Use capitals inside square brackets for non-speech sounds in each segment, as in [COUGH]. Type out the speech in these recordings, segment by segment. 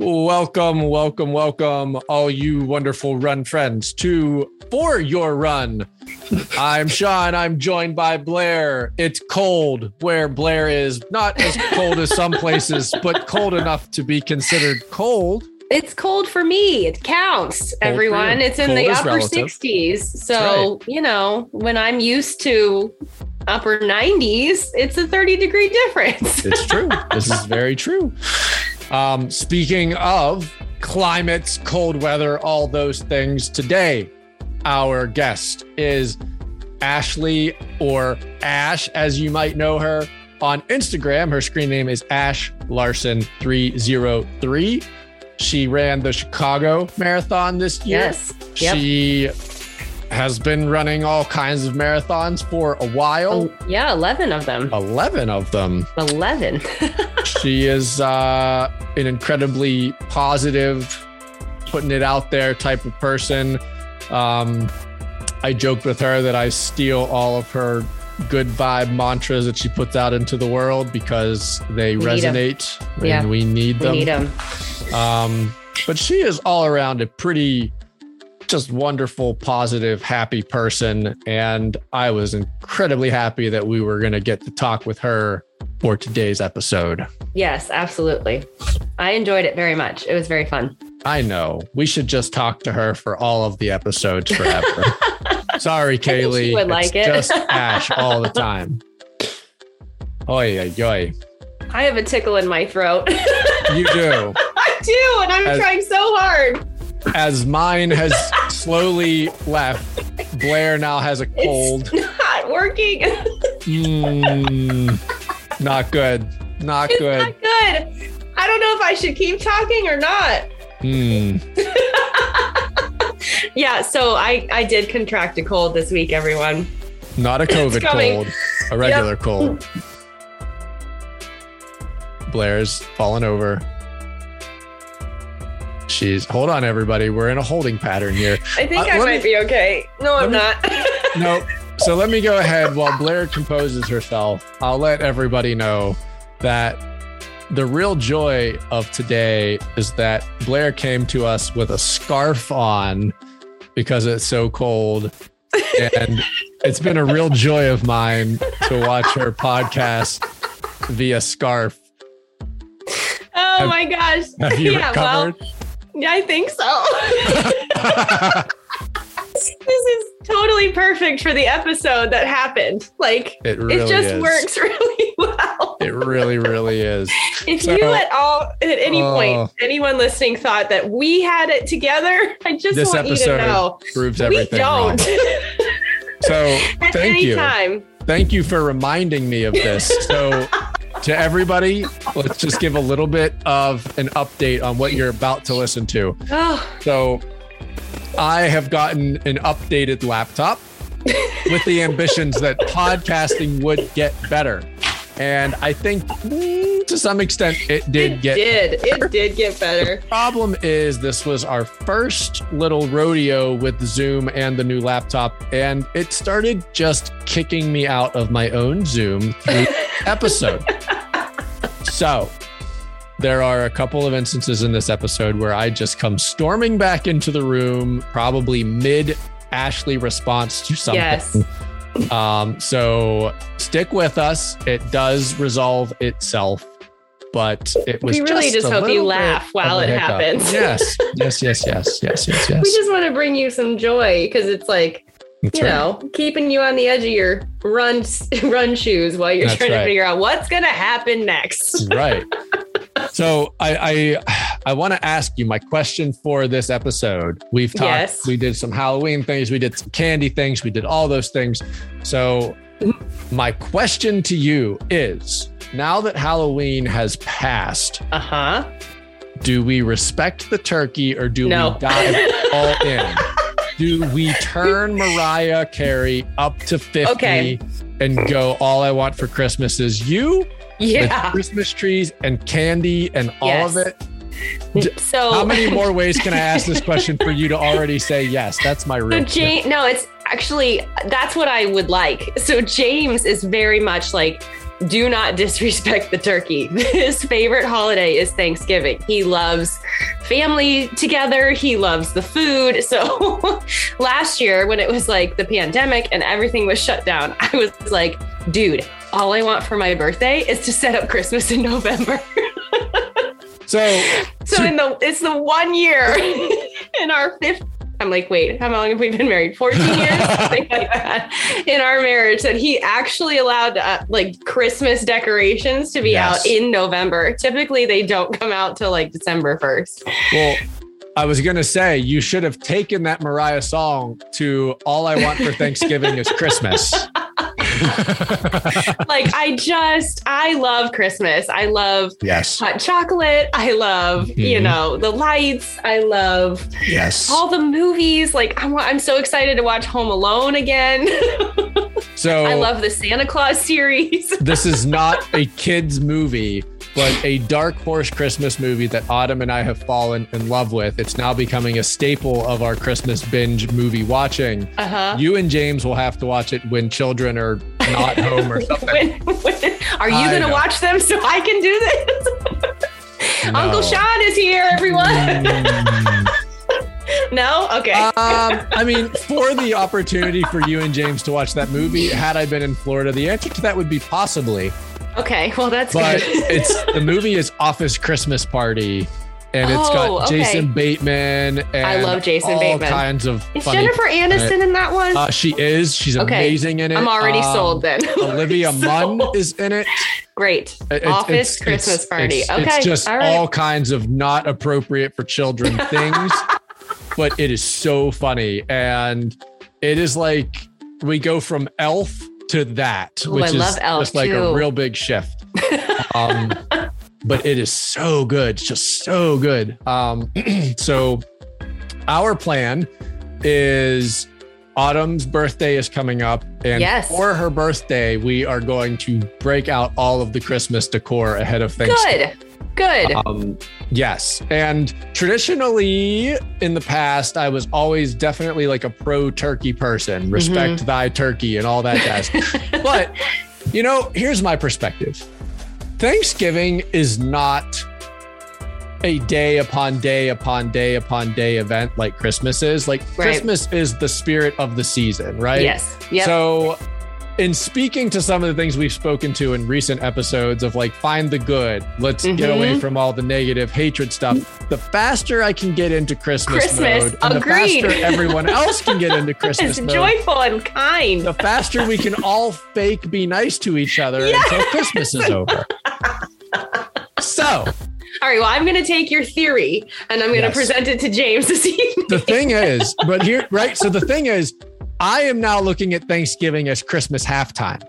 Welcome, welcome, welcome, all you wonderful run friends to For Your Run. I'm Sean. I'm joined by Blair. It's cold where Blair is, not as cold as some places, but cold enough to be considered cold. It's cold for me. It counts, for everyone. It's in Cold the upper relative. 60s. So, you know, when I'm used to upper 90s, it's a 30 degree difference. It's true. this is very true. Um, speaking of climates, cold weather, all those things, today our guest is Ashley or Ash, as you might know her on Instagram. Her screen name is Ash Larson 303. She ran the Chicago Marathon this year. yes. Yep. She has been running all kinds of marathons for a while. Oh, yeah, 11 of them. 11 of them. 11. [LAUGHS] She is uh, an incredibly positive, putting it out there type of person. Um, I joked with her that I steal all of her good vibe mantras that she puts out into the world because they We resonate and Yeah. we need we them. need them. Um, but she is all around a pretty just wonderful, positive, happy person. And I was incredibly happy that we were going to get to talk with her for today's episode. Yes, absolutely. I enjoyed it very much. It was very fun. I know we should just talk to her for all of the episodes forever. [LAUGHS] Sorry, think she Kaylee. would like it. Just Ash all the time. Oy, oy, oy. I have a tickle in my throat. You do. [LAUGHS] I do, and I'm As- trying so hard. As mine has slowly left, Blair now has a cold. It's not working. Mm, not good. Not It's good. not good. I don't know if I should keep talking or not. Mm, [LAUGHS] Yeah, so I I did contract a cold this week, everyone. not a COVID cold, a regular cold. Blair's fallen over. She's hold on, everybody. We're in a holding pattern here. [LAUGHS] I think Uh, I might me- be okay. No, I'm me- not. [LAUGHS] Nope. So let me go ahead while Blair composes herself. I'll let everybody know that the real joy of today is that Blair came to us with a scarf on because it's so cold. And [LAUGHS] it's been a real joy of mine to watch her podcast via scarf. oh Have- my gosh. Have you yeah, well, recovered? Yeah, I think so. [LAUGHS] this is totally perfect for the episode that happened. Like it really it just is. works [LAUGHS] really well. It really, really is. If So- you at all at any Oh. point anyone listening thought that we had it together, I just This want you to episode know Proves everything wrong. don't. So [LAUGHS] at thank any you. time. thank you for reminding me of this. So, to everybody, let's just give a little bit of an update on what you're about to listen to. Oh, So, I have gotten an updated laptop with the ambitions that podcasting would get better. And I think mm, to some extent it did it get did. It did get better. problem is this was our first little rodeo with Zoom and the new laptop, and it started just kicking me out of my own Zoom through [LAUGHS] episode. So there are a couple of instances in this episode where I just come storming back into the room, probably mid Ashley response to something. Yes. Um, so stick with us. It does resolve itself, but it was We really just a hope you laugh while it happens. Yes, yes, yes, yes, yes, yes, [LAUGHS] yes. We just want to bring you some joy because it's like, That's you right. know, keeping you on the edge of your run run shoes while you're That's trying right. to figure out what's going to happen next. right. [LAUGHS] So I I, I want to ask you my question for this episode. We've talked. Yes. We did some Halloween things. We did some candy things. We did all those things. So my question to you is: Now that Halloween has passed, Uh huh. do we respect the turkey or do No. we dive [LAUGHS] all in? Do we turn Mariah Carey up to 50 Okay. and go, all I want for Christmas is you with Yeah. Christmas trees and candy and all Yes. of it? So How many [LAUGHS] more ways can I ask this question for you to already say yes? That's my So real James, no, it's actually that's what I would like. So James is very much like do not disrespect the turkey. [LAUGHS] His favorite holiday is Thanksgiving. He loves family together, he loves the food. So [LAUGHS] last year, when it was like the pandemic and everything was shut down, I was like, dude, all I want for my birthday is to set up Christmas in November. So, so in the it's the one year [LAUGHS] in our fifth I'm like, wait, how long have we been married? 14 years? [LAUGHS] Something like that in our marriage that he actually allowed uh, like Christmas decorations to be Yes. out in November. Typically, they don't come out till like December 1st. well, I was gonna say you should have taken that Mariah song to "All I Want for Thanksgiving is Christmas." [LAUGHS] [LAUGHS] Like, I just, I love Christmas. I love yes, hot chocolate. I love, you Mhm. know, the lights. I love yes. all the movies. Like, I'm, I'm so excited to watch Home Alone again. [LAUGHS] So I love the Santa Claus series. this is not [LAUGHS] a kids movie, but a dark horse Christmas movie that Autumn and I have fallen in love with. It's now becoming a staple of our Christmas binge movie watching. Uh huh. You and James will have to watch it when children are not home or [LAUGHS] something. when, when, are you going to watch them so I can do this? [LAUGHS] No. Uncle Sean is here, everyone. Mm. [LAUGHS] no? Okay. um, I mean, for the opportunity for you and James to watch that movie, had I been in Florida, the answer to that would be possibly. Okay. Well, that's But good. it's the movie is Office Christmas Party, and it's Oh, got okay. Jason Bateman and I love Jason all Bateman. kinds of is. Jennifer Aniston in that one? Uh, she is. She's Okay. amazing in it. I'm already Um, sold then. [LAUGHS] Olivia Sold. Munn is in it. Great. It- Office it's- Christmas it's- party. It's, okay. it's just all right. all kinds of not appropriate for children [LAUGHS] things, but it is so funny. And it is like we go from Elf to that, which I is love Elf, just like too. a real big shift. Um, [LAUGHS] but it is so good. It's just so good. Um, [CLEARS THROAT] so our plan is Autumn's birthday is coming up. And Yes. for her birthday, we are going to break out all of the Christmas decor ahead of Thanksgiving. Good. Good. Um, yes. And traditionally in the past, I was always definitely like a pro turkey person, respect Mm-hmm. thy turkey and all that jazz. [LAUGHS] but, you know, here's my perspective Thanksgiving is not a day upon day upon day upon day event like Christmas is. Like Right. Christmas is the spirit of the season, right? yes. Yep. So, in speaking to some of the things we've spoken to in recent episodes of like find the good, let's get Mhm. away from all the negative hatred stuff. The faster I can get into Christmas, Christmas, mode, and agreed. the faster everyone else can get into [LAUGHS] Christmas it's mode, joyful and kind. the faster we can all fake be nice to each other [LAUGHS] until Christmas is over. So All right. Well, I'm going to take your theory and I'm going to present it to James this [LAUGHS] evening. the thing is, but here, right? So the thing is, I am now looking at Thanksgiving as Christmas halftime.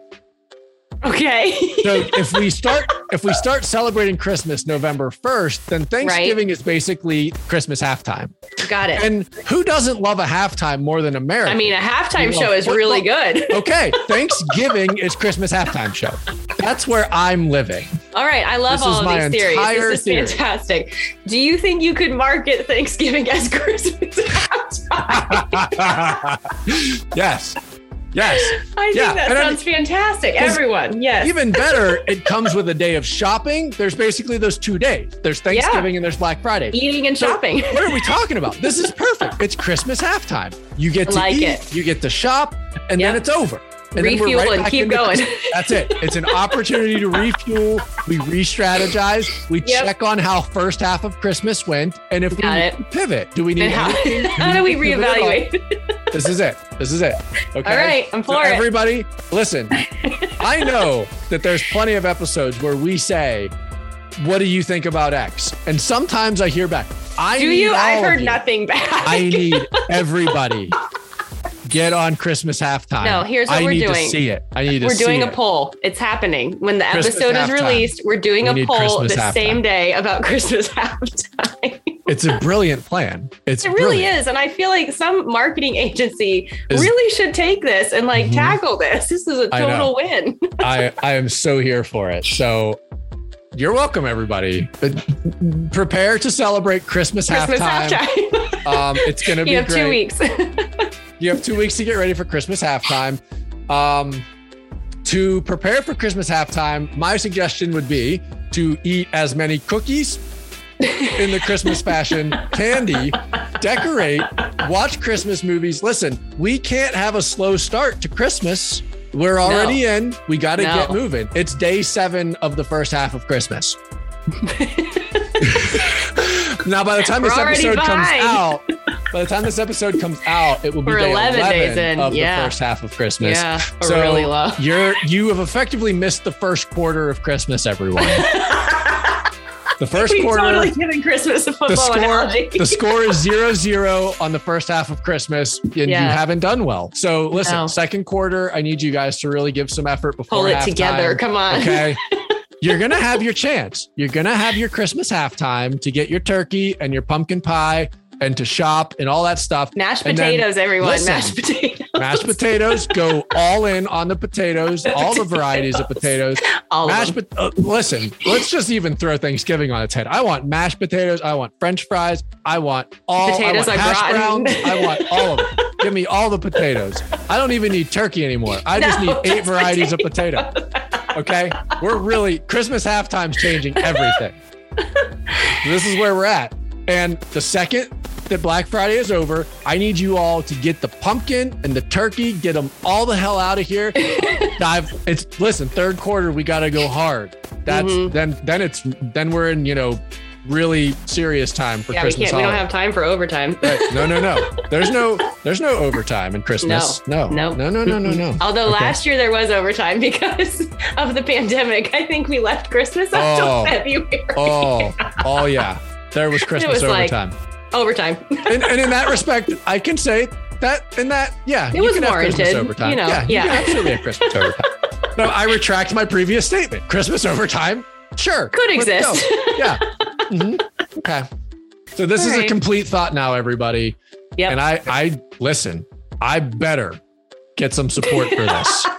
Okay. So [LAUGHS] if we start if we start celebrating Christmas November 1st, then Thanksgiving is basically Christmas halftime. Got it. And who doesn't love a halftime more than America? I mean, a halftime show is really good. [LAUGHS] okay, Thanksgiving is Christmas halftime show. That's where I'm living. All right. I love This all of these theories. This is theory. fantastic. Do you think you could market Thanksgiving as Christmas? [LAUGHS] [LAUGHS] yes. Yes. I think Yeah, that and I sounds fantastic. Everyone, yes. Even better, [LAUGHS] it comes with a day of shopping. There's basically those two days. There's Thanksgiving and there's Black Friday. Eating and So, shopping. What are we talking about? This is perfect. It's Christmas halftime. You get to Like eat, it. you get to shop, and then it's over. And Refuel and keep into going. That's it. [LAUGHS] It's an opportunity to refuel. We re-strategize. We Yep. check on how first half of Christmas went, and if Got we it. pivot, do we need how, anything? [LAUGHS] how do we need to pivot at all? reevaluate? [LAUGHS] This is it. This is it. Okay. All right, I'm So for it. everybody, listen. I know that there's plenty of episodes where we say, "What do you think about X?" And sometimes I hear back. I Do need you? I've heard you. nothing back. I need everybody. Get on Christmas halftime. No, here's what I we're need to see it. I need to see. we're doing a it. poll. It's happening. When the Christmas episode is released, we're doing We a poll Christmas the halftime. same day about [LAUGHS] Christmas halftime. It's a brilliant plan. It's It really brilliant. is. And I feel like some marketing agency Is- really should take this and like Mhm. tackle this. This is a total win. [LAUGHS] I I am so here for it. So you're welcome, everybody. But prepare to celebrate Christmas, Christmas halftime. halftime. Um, it's going [LAUGHS] to be you have great. two weeks. You have two weeks to get ready for Christmas halftime. Um, to prepare for Christmas halftime, my suggestion would be to eat as many cookies in the Christmas fashion, candy, decorate, watch Christmas movies. Listen, we can't have a slow start to Christmas. We're already no. in. We got to no. get moving. It's day seven of the first half of Christmas. [LAUGHS] now, by the time this episode comes out, by the time this episode comes out, it will be We're day 11, 11 days in. of yeah. the first half of Christmas. Yeah, so really low. [LAUGHS] You're you have effectively missed the first quarter of Christmas, everyone. [LAUGHS] The first we quarter. totally giving Christmas a football the score, analogy. the score is zero zero on the first half of Christmas, and yeah. you haven't done well. So listen, no. second quarter, I need you guys to really give some effort before. Pull it together. Come on. Okay. [LAUGHS] You're gonna have your chance. You're gonna have your Christmas halftime to get your turkey and your pumpkin pie and to shop and all that stuff. Mashed potatoes, everyone. Listen, mashed potatoes. Mashed potatoes. Go all in on the potatoes. [LAUGHS] All the varieties of potatoes. All mashed. Of uh, listen, let's just even throw Thanksgiving on its head. I want mashed potatoes. I want French fries. I want all. Potatoes I want hash browns. I [LAUGHS] want all of them. Give me all the potatoes. I don't even need turkey anymore. I just no, need eight varieties potatoes. of potato. [LAUGHS] Okay, we're really Christmas halftime's changing everything. this is where we're at. And the second that Black Friday is over, I need you all to get the pumpkin and the turkey, get them all the hell out of here. Dive. It's listen, third quarter, we got to go hard. That's mm-hmm. then, then it's, then we're in, you know, really serious time for yeah, Christmas. We, can't, we don't have time for overtime. right. No, no, no. There's no there's no overtime in Christmas. [LAUGHS] No. No. No, no, no, no, no. Although okay. last year there was overtime [LAUGHS] because of the pandemic. I think we left Christmas [LAUGHS] until oh, February. Oh, oh yeah. There was Christmas was overtime. Like overtime. and, and, in that respect, I can say that in that, yeah, it was warranted. overtime. You know, yeah, yeah. You absolutely have Christmas overtime. no, I retract my previous statement. Christmas overtime, sure, could exist. Yeah. Mm-hmm. Okay. So this All is right. a complete thought now, everybody. Yeah. And I, I listen. I better get some support for this. [LAUGHS]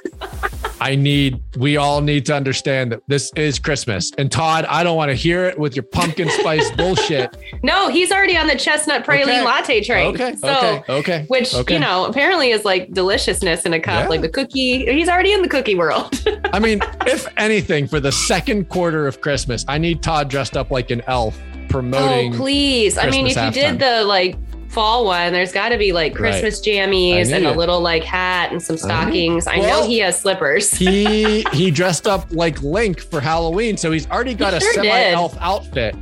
I need, we all need to understand that this is Christmas. And Todd, I don't want to hear it with your pumpkin spice [LAUGHS] bullshit. No, he's already on the chestnut praline okay. latte train. Okay. So, okay. Okay. Which, okay. you know, apparently is like deliciousness in a cup, yeah. like the cookie. He's already in the cookie world. [LAUGHS] I mean, if anything, for the second quarter of Christmas, I need Todd dressed up like an elf promoting. Oh, please. Christmas I mean, if you did the like fall one, there's got to be like Christmas right. jammies and a little like hat and some stockings. I, well, know he has slippers. he [LAUGHS] he dressed up like Link for Halloween, so he's already got he a sure semi elf outfit.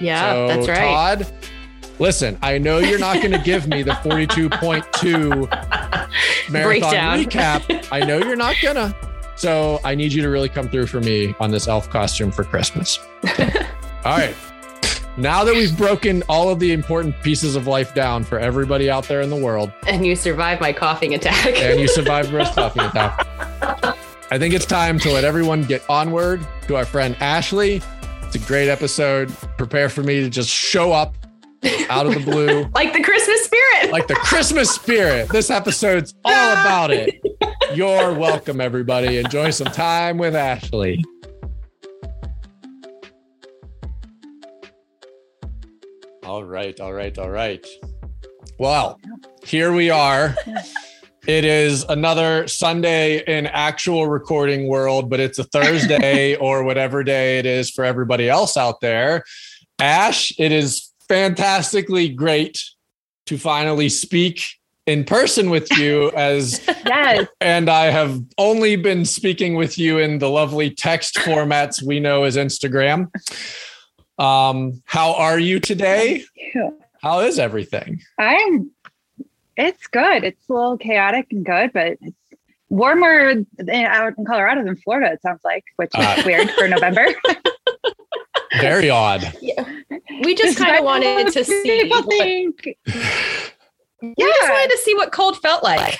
Yeah, so, that's right. Todd, listen, I know you're not going to give me the 42.2 [LAUGHS] marathon recap. I know you're not gonna. So I need you to really come through for me on this elf costume for Christmas. [LAUGHS] All right now that we've broken all of the important pieces of life down for everybody out there in the world, and you survived my coughing attack, and you survived Rick's [LAUGHS] coughing attack, I think it's time to let everyone get onward to our friend Ashley. It's a great episode. Prepare for me to just show up out of the blue, [LAUGHS] like the Christmas spirit, like the Christmas spirit. This episode's all [LAUGHS] about it. You're welcome, everybody. Enjoy some time with Ashley. All right, all right, all right. Well, here we are. [LAUGHS] It is another Sunday in actual recording world, but it's a Thursday [LAUGHS] or whatever day it is for everybody else out there. Ash, it is fantastically great to finally speak in person with you as [LAUGHS] yes. and I have only been speaking with you in the lovely text formats we know as Instagram. Um, how are you today? How is everything? I'm it's good. It's a little chaotic and good, but it's warmer out in Colorado than Florida, it sounds like, which is uh, weird for November. [LAUGHS] [LAUGHS] very odd. Yeah. We just kind of wanted to see. What, think. We yeah. just wanted to see what cold felt like.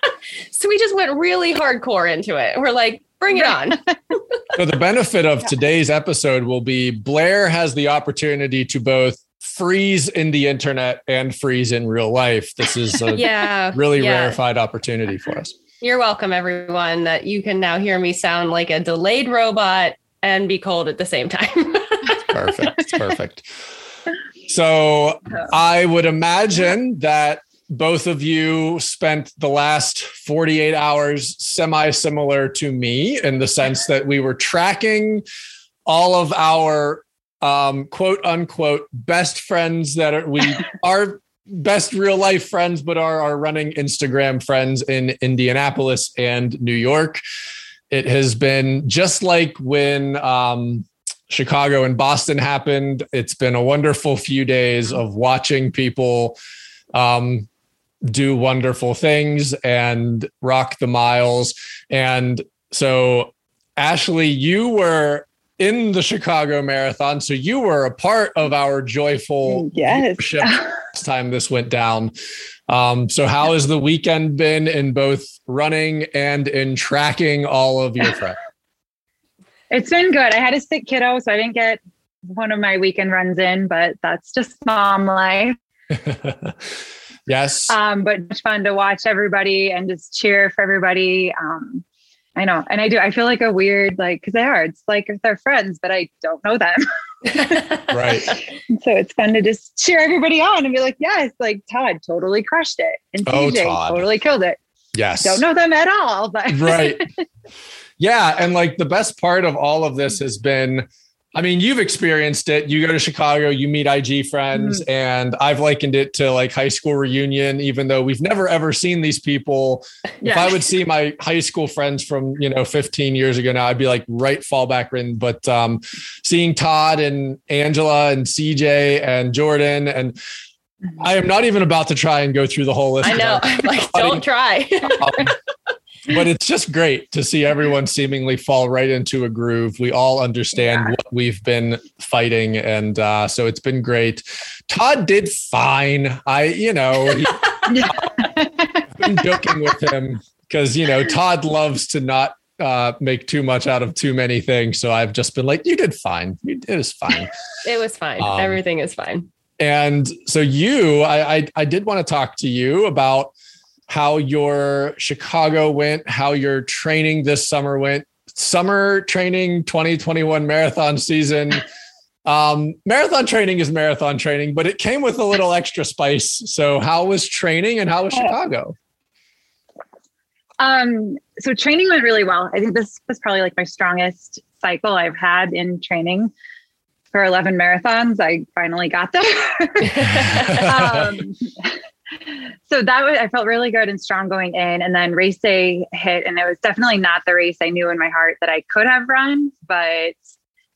[LAUGHS] so we just went really hardcore into it. We're like, bring it on. [LAUGHS] so the benefit of today's episode will be Blair has the opportunity to both freeze in the internet and freeze in real life. This is a [LAUGHS] yeah, really yeah. rarefied opportunity for us. You're welcome, everyone. That you can now hear me sound like a delayed robot and be cold at the same time. [LAUGHS] perfect. It's perfect. So I would imagine that both of you spent the last 48 hours semi similar to me in the sense that we were tracking all of our um, quote unquote best friends that are, we [LAUGHS] are best real life friends, but are our running Instagram friends in Indianapolis and New York. It has been just like when um, Chicago and Boston happened. It's been a wonderful few days of watching people um, do wonderful things and rock the miles. And so, Ashley, you were in the Chicago Marathon, so you were a part of our joyful yes. time this went down. Um, so, how has the weekend been in both running and in tracking all of your friends? [LAUGHS] It's been good. I had a sick kiddo, so I didn't get one of my weekend runs in, but that's just mom life. [LAUGHS] yes. Um, but it's fun to watch everybody and just cheer for everybody. Um, I know. And I do. I feel like a weird, like, because they are. It's like if they're friends, but I don't know them. [LAUGHS] right. [LAUGHS] So it's fun to just cheer everybody on and be like, yes, like Todd totally crushed it. And CJ oh, totally killed it. Yes. Don't know them at all, but. right. [LAUGHS] Yeah. And like the best part of all of this has been, I mean, you've experienced it. You go to Chicago, you meet IG friends, mm-hmm. and I've likened it to like high school reunion, even though we've never ever seen these people. Yeah. If I would [LAUGHS] see my high school friends from, you know, 15 years ago now, I'd be like right fall back in. But um, seeing Todd and Angela and CJ and Jordan and I am not even about to try and go through the whole list. I know. [LAUGHS] like, don't try. um, [LAUGHS] but it's just great to see everyone seemingly fall right into a groove. We all understand yeah. what we've been fighting, and uh, so it's been great. Todd did fine. I, you know, he, [LAUGHS] I've been joking with him because you know Todd loves to not uh, make too much out of too many things. So I've just been like, you did fine. You did was fine. [LAUGHS] it was fine. Um, Everything is fine. And so you, I, I, I did want to talk to you about how your Chicago went, how your training this summer went, summer training 2021 marathon season. [LAUGHS] Um, marathon training is marathon training, but it came with a little [LAUGHS] extra spice. So, how was training and how was Chicago? Um, so training went really well. I think this was probably like my strongest cycle I've had in training for 11 marathons. I finally got there. [LAUGHS] um, so that was I felt really good and strong going in. And then race day hit, and it was definitely not the race I knew in my heart that I could have run, but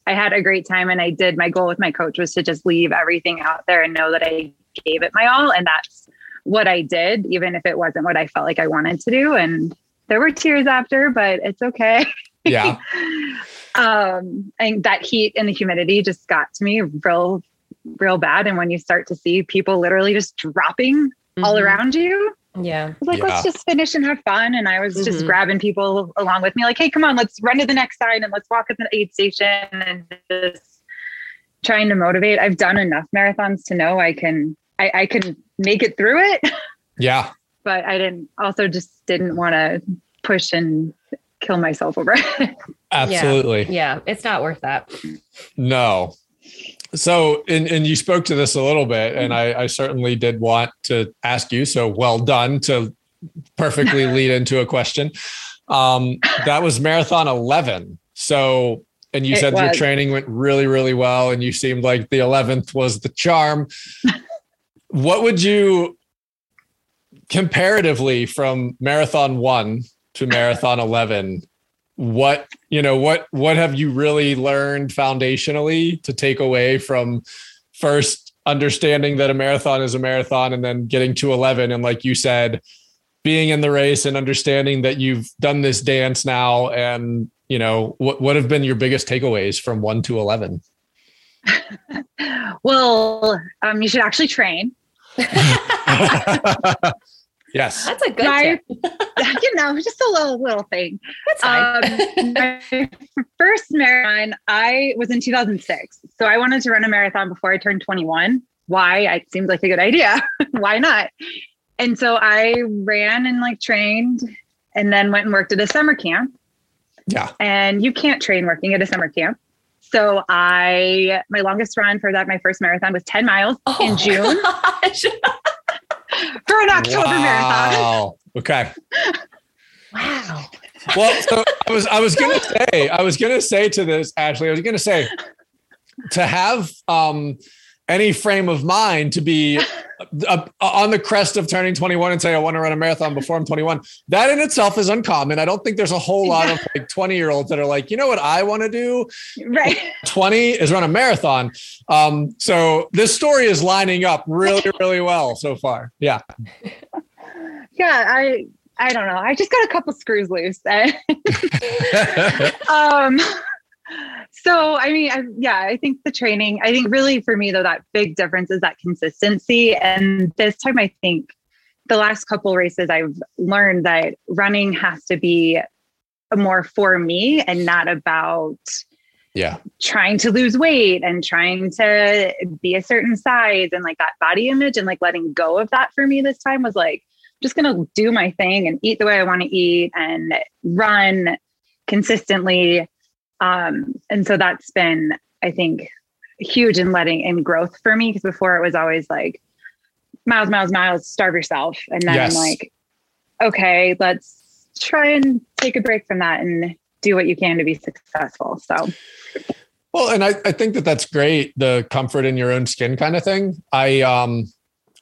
I had a great time and I did my goal with my coach was to just leave everything out there and know that I gave it my all. And that's what I did, even if it wasn't what I felt like I wanted to do. And there were tears after, but it's okay. Yeah. [LAUGHS] um, and that heat and the humidity just got to me real, real bad. And when you start to see people literally just dropping mm-hmm. all around you. Yeah. like, yeah. let's just finish and have fun. And I was mm-hmm. just grabbing people along with me, like, hey, come on, let's run to the next side and let's walk at the aid station and just trying to motivate. I've done enough marathons to know I can I, I can make it through it. [LAUGHS] Yeah. but I didn't also just didn't want to push and kill myself over it. [LAUGHS] Absolutely. Yeah. yeah. It's not worth that. No. So, and, and you spoke to this a little bit, and I, I certainly did want to ask you. So, well done to perfectly [LAUGHS] lead into a question. Um, that was marathon 11. So, and you it said was. your training went really, really well, and you seemed like the 11th was the charm. [LAUGHS] what would you comparatively from marathon one to marathon 11 what you know what what have you really learned foundationally to take away from first understanding that a marathon is a marathon and then getting to 11 and like you said being in the race and understanding that you've done this dance now and you know what what have been your biggest takeaways from 1 to 11 [LAUGHS] well um, you should actually train [LAUGHS] [LAUGHS] Yes. That's a good my, [LAUGHS] you know, just a little little thing. That's fine. Um, my [LAUGHS] first marathon, I was in 2006. So I wanted to run a marathon before I turned 21. Why? It seemed like a good idea. [LAUGHS] Why not? And so I ran and like trained and then went and worked at a summer camp. Yeah. And you can't train working at a summer camp. So I my longest run for that my first marathon was 10 miles oh in June. For an October marathon. wow. marathon. Okay. Wow. Well, so I was I was [LAUGHS] gonna say I was gonna say to this Ashley I was gonna say to have um any frame of mind to be [LAUGHS] uh, on the crest of turning 21 and say I want to run a marathon before I'm 21. That in itself is uncommon. I don't think there's a whole lot of like [LAUGHS] 20 year olds that are like, you know what I want to do? Right. 20 is run a marathon. Um, so this story is lining up really, [LAUGHS] really well so far. Yeah. Yeah, I I don't know. I just got a couple screws loose. um so i mean I, yeah i think the training i think really for me though that big difference is that consistency. And this time i think the last couple races i've learned that running has to be more for me and not about yeah. trying to lose weight and trying to be a certain size. And like that body image and like letting go of that for me this time was like just gonna do my thing and eat the way i want to eat and run consistently um, and so that's been, I think, huge in letting in growth for me because before it was always like miles, miles, miles, starve yourself. And then yes. I'm like, okay, let's try and take a break from that and do what you can to be successful. So, well, and I, I think that that's great. The comfort in your own skin kind of thing. I, um,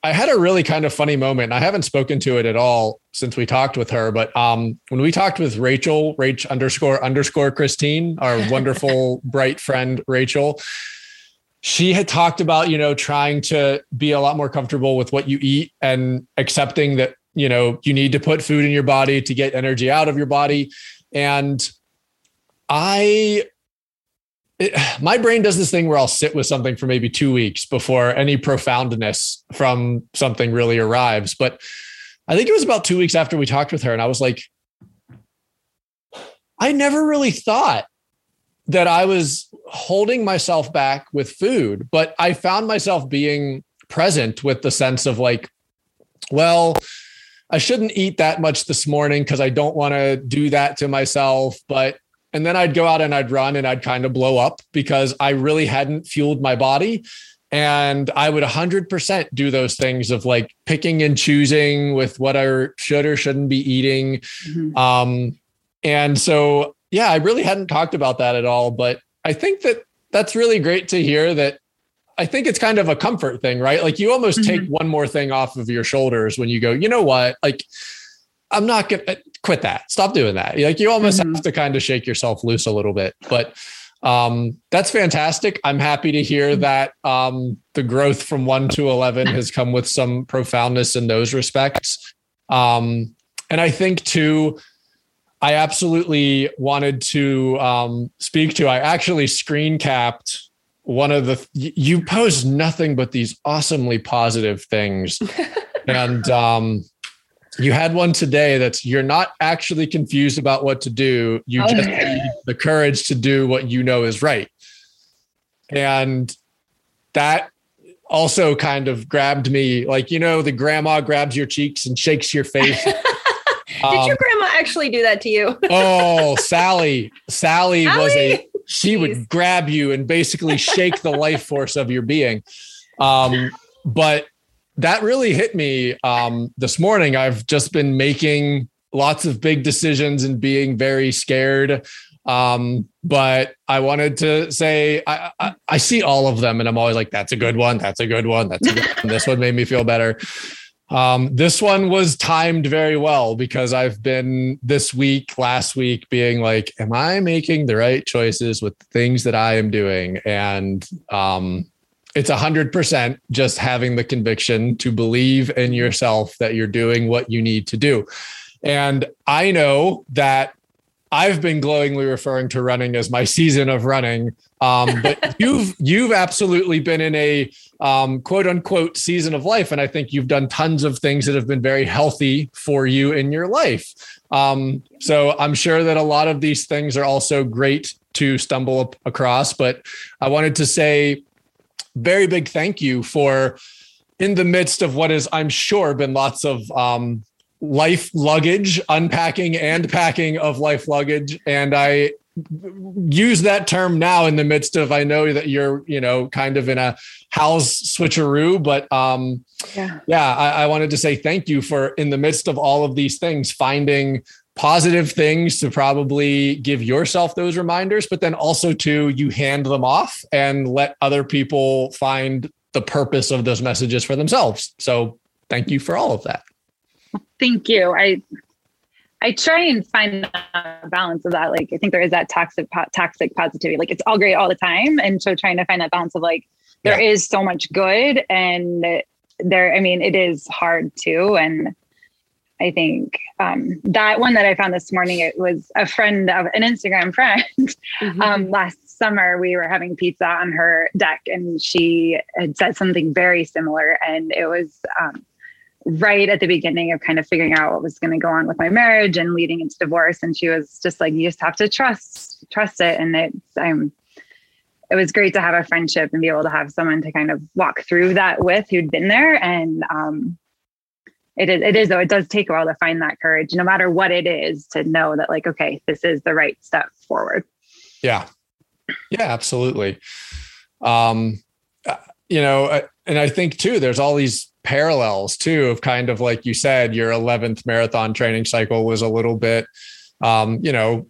I had a really kind of funny moment. I haven't spoken to it at all since we talked with her, but um, when we talked with Rachel, Rach underscore underscore Christine, our [LAUGHS] wonderful bright friend Rachel, she had talked about you know trying to be a lot more comfortable with what you eat and accepting that you know you need to put food in your body to get energy out of your body, and I it, my brain does this thing where I'll sit with something for maybe two weeks before any profoundness from something really arrives. But I think it was about two weeks after we talked with her, and I was like, I never really thought that I was holding myself back with food, but I found myself being present with the sense of like, well, I shouldn't eat that much this morning because I don't want to do that to myself. But and then I'd go out and I'd run and I'd kind of blow up because I really hadn't fueled my body. And I would 100% do those things of like picking and choosing with what I should or shouldn't be eating. Mm-hmm. Um, and so, yeah, I really hadn't talked about that at all. But I think that that's really great to hear that I think it's kind of a comfort thing, right? Like you almost mm-hmm. take one more thing off of your shoulders when you go, you know what? Like, I'm not going to quit that. Stop doing that. Like you almost mm-hmm. have to kind of shake yourself loose a little bit. But um, that's fantastic. I'm happy to hear mm-hmm. that um, the growth from one to 11 has come with some profoundness in those respects. Um, and I think too, I absolutely wanted to um, speak to, I actually screen capped one of the, you post nothing but these awesomely positive things. [LAUGHS] and um, you had one today that's you're not actually confused about what to do. You oh, just need the courage to do what you know is right. And that also kind of grabbed me like, you know, the grandma grabs your cheeks and shakes your face. Um, [LAUGHS] Did your grandma actually do that to you? oh, Sally. Sally. Sally was a she Jeez. would grab you and basically shake the life force of your being. Um, but that really hit me um, this morning. I've just been making lots of big decisions and being very scared. Um, but I wanted to say I, I, I, see all of them, and I'm always like, "That's a good one. That's a good one. That's a good one. this one made me feel better." Um, this one was timed very well because I've been this week, last week, being like, "Am I making the right choices with the things that I am doing?" And um, it's a hundred percent just having the conviction to believe in yourself that you're doing what you need to do. And I know that I've been glowingly referring to running as my [LAUGHS] season of running. Um, but [LAUGHS] you've you've absolutely been in a um, quote unquote season of life, and I think you've done tons of things that have been very healthy for you in your life. Um, so I'm sure that a lot of these things are also great to stumble across. But I wanted to say very big thank you for in the midst of what is, I'm sure, been lots of um, life luggage, unpacking and packing of life luggage. And I use that term now in the midst of I know that you're, you know, kind of in a house switcheroo, but um yeah, yeah I, I wanted to say thank you for in the midst of all of these things, finding positive things to probably give yourself those reminders, but then also to you hand them off and let other people find the purpose of those messages for themselves. So thank you for all of that. Thank you. I I try and find a balance of that. Like I think there is that toxic toxic positivity. Like it's all great all the time, and so trying to find that balance of like there yeah. is so much good, and there. I mean, it is hard too, and I think um, that one that I found this morning, it was a friend of an Instagram [LAUGHS] friend. Mm-hmm. Um, last summer, we were having pizza on her deck, and she had said something very similar, and it was um, right at the beginning of kind of figuring out what was going to go on with my marriage and leading into divorce. And she was just like, "You just have to trust, trust it." And it's I'm. It was great to have a friendship and be able to have someone to kind of walk through that with who'd been there and um, it is it is though it does take a while to find that courage no matter what it is to know that like okay this is the right step forward. Yeah. Yeah absolutely. Um uh, you know uh, and i think too there's all these parallels too of kind of like you said your 11th marathon training cycle was a little bit um you know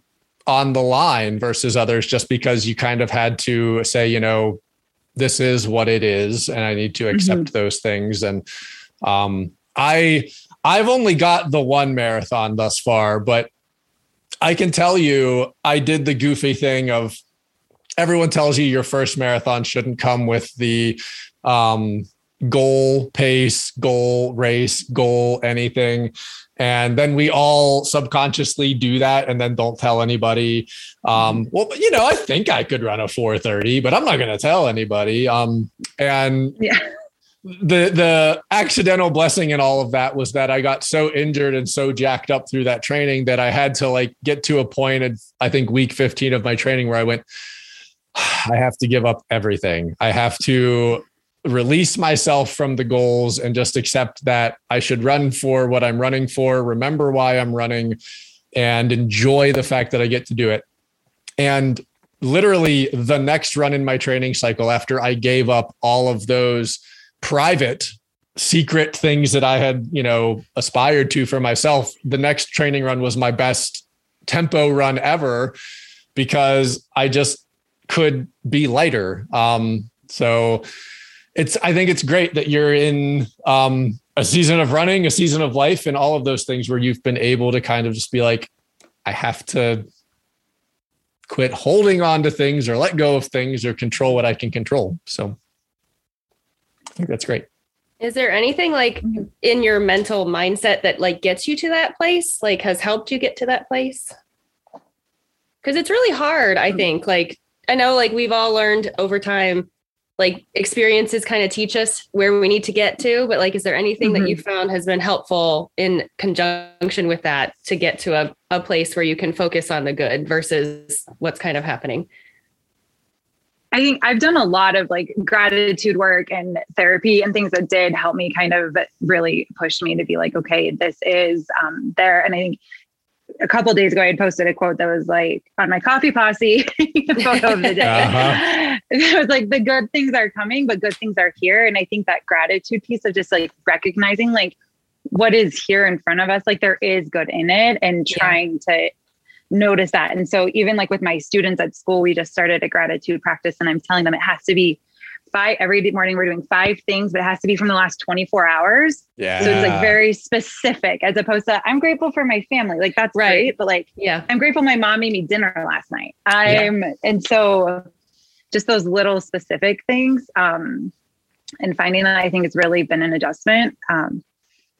on the line versus others just because you kind of had to say you know this is what it is and i need to accept mm-hmm. those things and um I I've only got the one marathon thus far, but I can tell you I did the goofy thing of everyone tells you your first marathon shouldn't come with the um, goal, pace, goal, race, goal, anything. And then we all subconsciously do that and then don't tell anybody. Um, well, you know, I think I could run a 430, but I'm not going to tell anybody. Um, and yeah the the accidental blessing in all of that was that I got so injured and so jacked up through that training that I had to like get to a point at I think week 15 of my training where I went I have to give up everything. I have to release myself from the goals and just accept that I should run for what I'm running for, remember why I'm running and enjoy the fact that I get to do it. And literally the next run in my training cycle after I gave up all of those private secret things that I had, you know, aspired to for myself. The next training run was my best tempo run ever because I just could be lighter. Um, so it's I think it's great that you're in um, a season of running, a season of life, and all of those things where you've been able to kind of just be like, I have to quit holding on to things or let go of things or control what I can control. So think that's great. Is there anything like in your mental mindset that like gets you to that place, like has helped you get to that place? Because it's really hard, I think. Like, I know like we've all learned over time, like experiences kind of teach us where we need to get to. But like, is there anything mm-hmm. that you found has been helpful in conjunction with that to get to a, a place where you can focus on the good versus what's kind of happening? I think I've done a lot of like gratitude work and therapy and things that did help me kind of really push me to be like, okay, this is um, there. And I think a couple days ago, I had posted a quote that was like on my coffee posse [LAUGHS] photo of the day. Uh-huh. [LAUGHS] It was like the good things are coming, but good things are here. And I think that gratitude piece of just like recognizing like what is here in front of us, like there is good in it, and trying yeah. to notice that. And so even like with my students at school, we just started a gratitude practice and I'm telling them it has to be five every morning we're doing five things, but it has to be from the last 24 hours. Yeah. So it's like very specific as opposed to I'm grateful for my family. Like that's right. great. But like, yeah, I'm grateful my mom made me dinner last night. I'm yeah. and so just those little specific things. Um and finding that I think has really been an adjustment. Um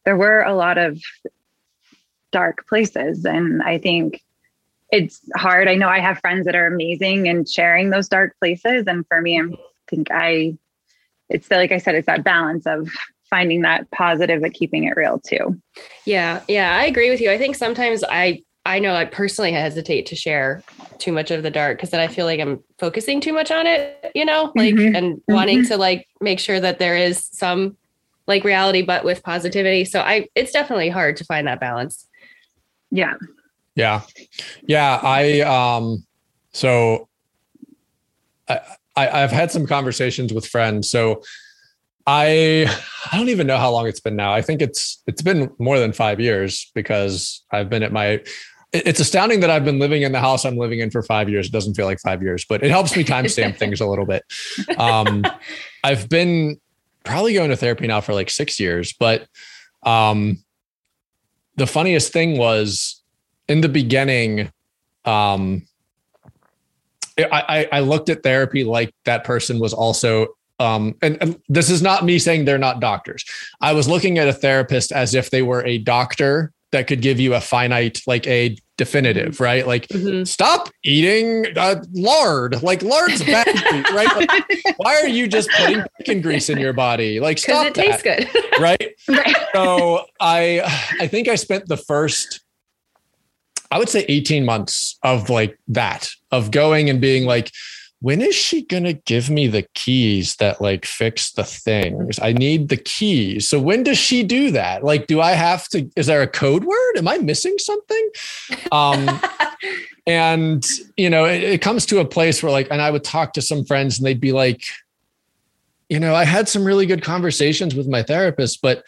there were a lot of dark places and I think it's hard. I know I have friends that are amazing and sharing those dark places. And for me, I think I, it's like I said, it's that balance of finding that positive but keeping it real too. Yeah. Yeah. I agree with you. I think sometimes I, I know I personally hesitate to share too much of the dark because then I feel like I'm focusing too much on it, you know, like mm-hmm. and mm-hmm. wanting to like make sure that there is some like reality, but with positivity. So I, it's definitely hard to find that balance. Yeah. Yeah. Yeah. I, um, so I, I I've had some conversations with friends. So I I don't even know how long it's been now. I think it's it's been more than five years because I've been at my it's astounding that I've been living in the house I'm living in for five years. It doesn't feel like five years, but it helps me timestamp [LAUGHS] things a little bit. Um, I've been probably going to therapy now for like six years, but um, the funniest thing was in the beginning, um, I, I looked at therapy like that person was also um, and, and, this is not me saying they're not doctors. I was looking at a therapist as if they were a doctor that could give you a finite, like a definitive, right? Like, mm-hmm. stop eating uh, lard. Like, lard's bad, [LAUGHS] right? Like, why are you just putting bacon grease in your body? Like, [LAUGHS] stop it that, tastes good, right? [LAUGHS] right? So, I, I think I spent the first, I would say, eighteen months of like that, of going and being like, when is she going to give me the keys that like fix the things? I need the keys. So when does she do that? Like, do I have to, is there a code word? Am I missing something? Um, [LAUGHS] and, you know, it, it comes to a place where like, and I would talk to some friends and they'd be like, you know, I had some really good conversations with my therapist, but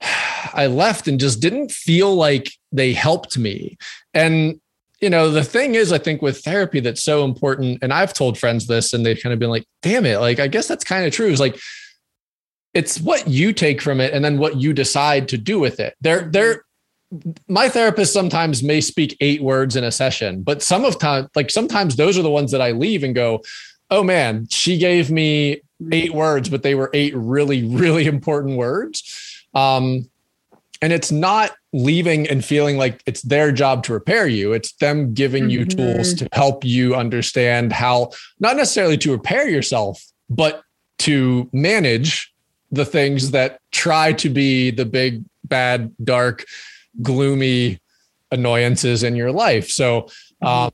I left and just didn't feel like they helped me. And you know, the thing is, I think with therapy that's so important, and I've told friends this and they've kind of been like, damn it, like, I guess that's kind of true. Is like, it's what you take from it and then what you decide to do with it. There, there, my therapist sometimes may speak eight words in a session, but some of time, like sometimes those are the ones that I leave and go, oh man, she gave me eight words, but they were eight really, really important words. Um, and it's not leaving and feeling like it's their job to repair you. It's them giving you mm-hmm. tools to help you understand how, not necessarily to repair yourself, but to manage the things that try to be the big, bad, dark, gloomy annoyances in your life. So, um,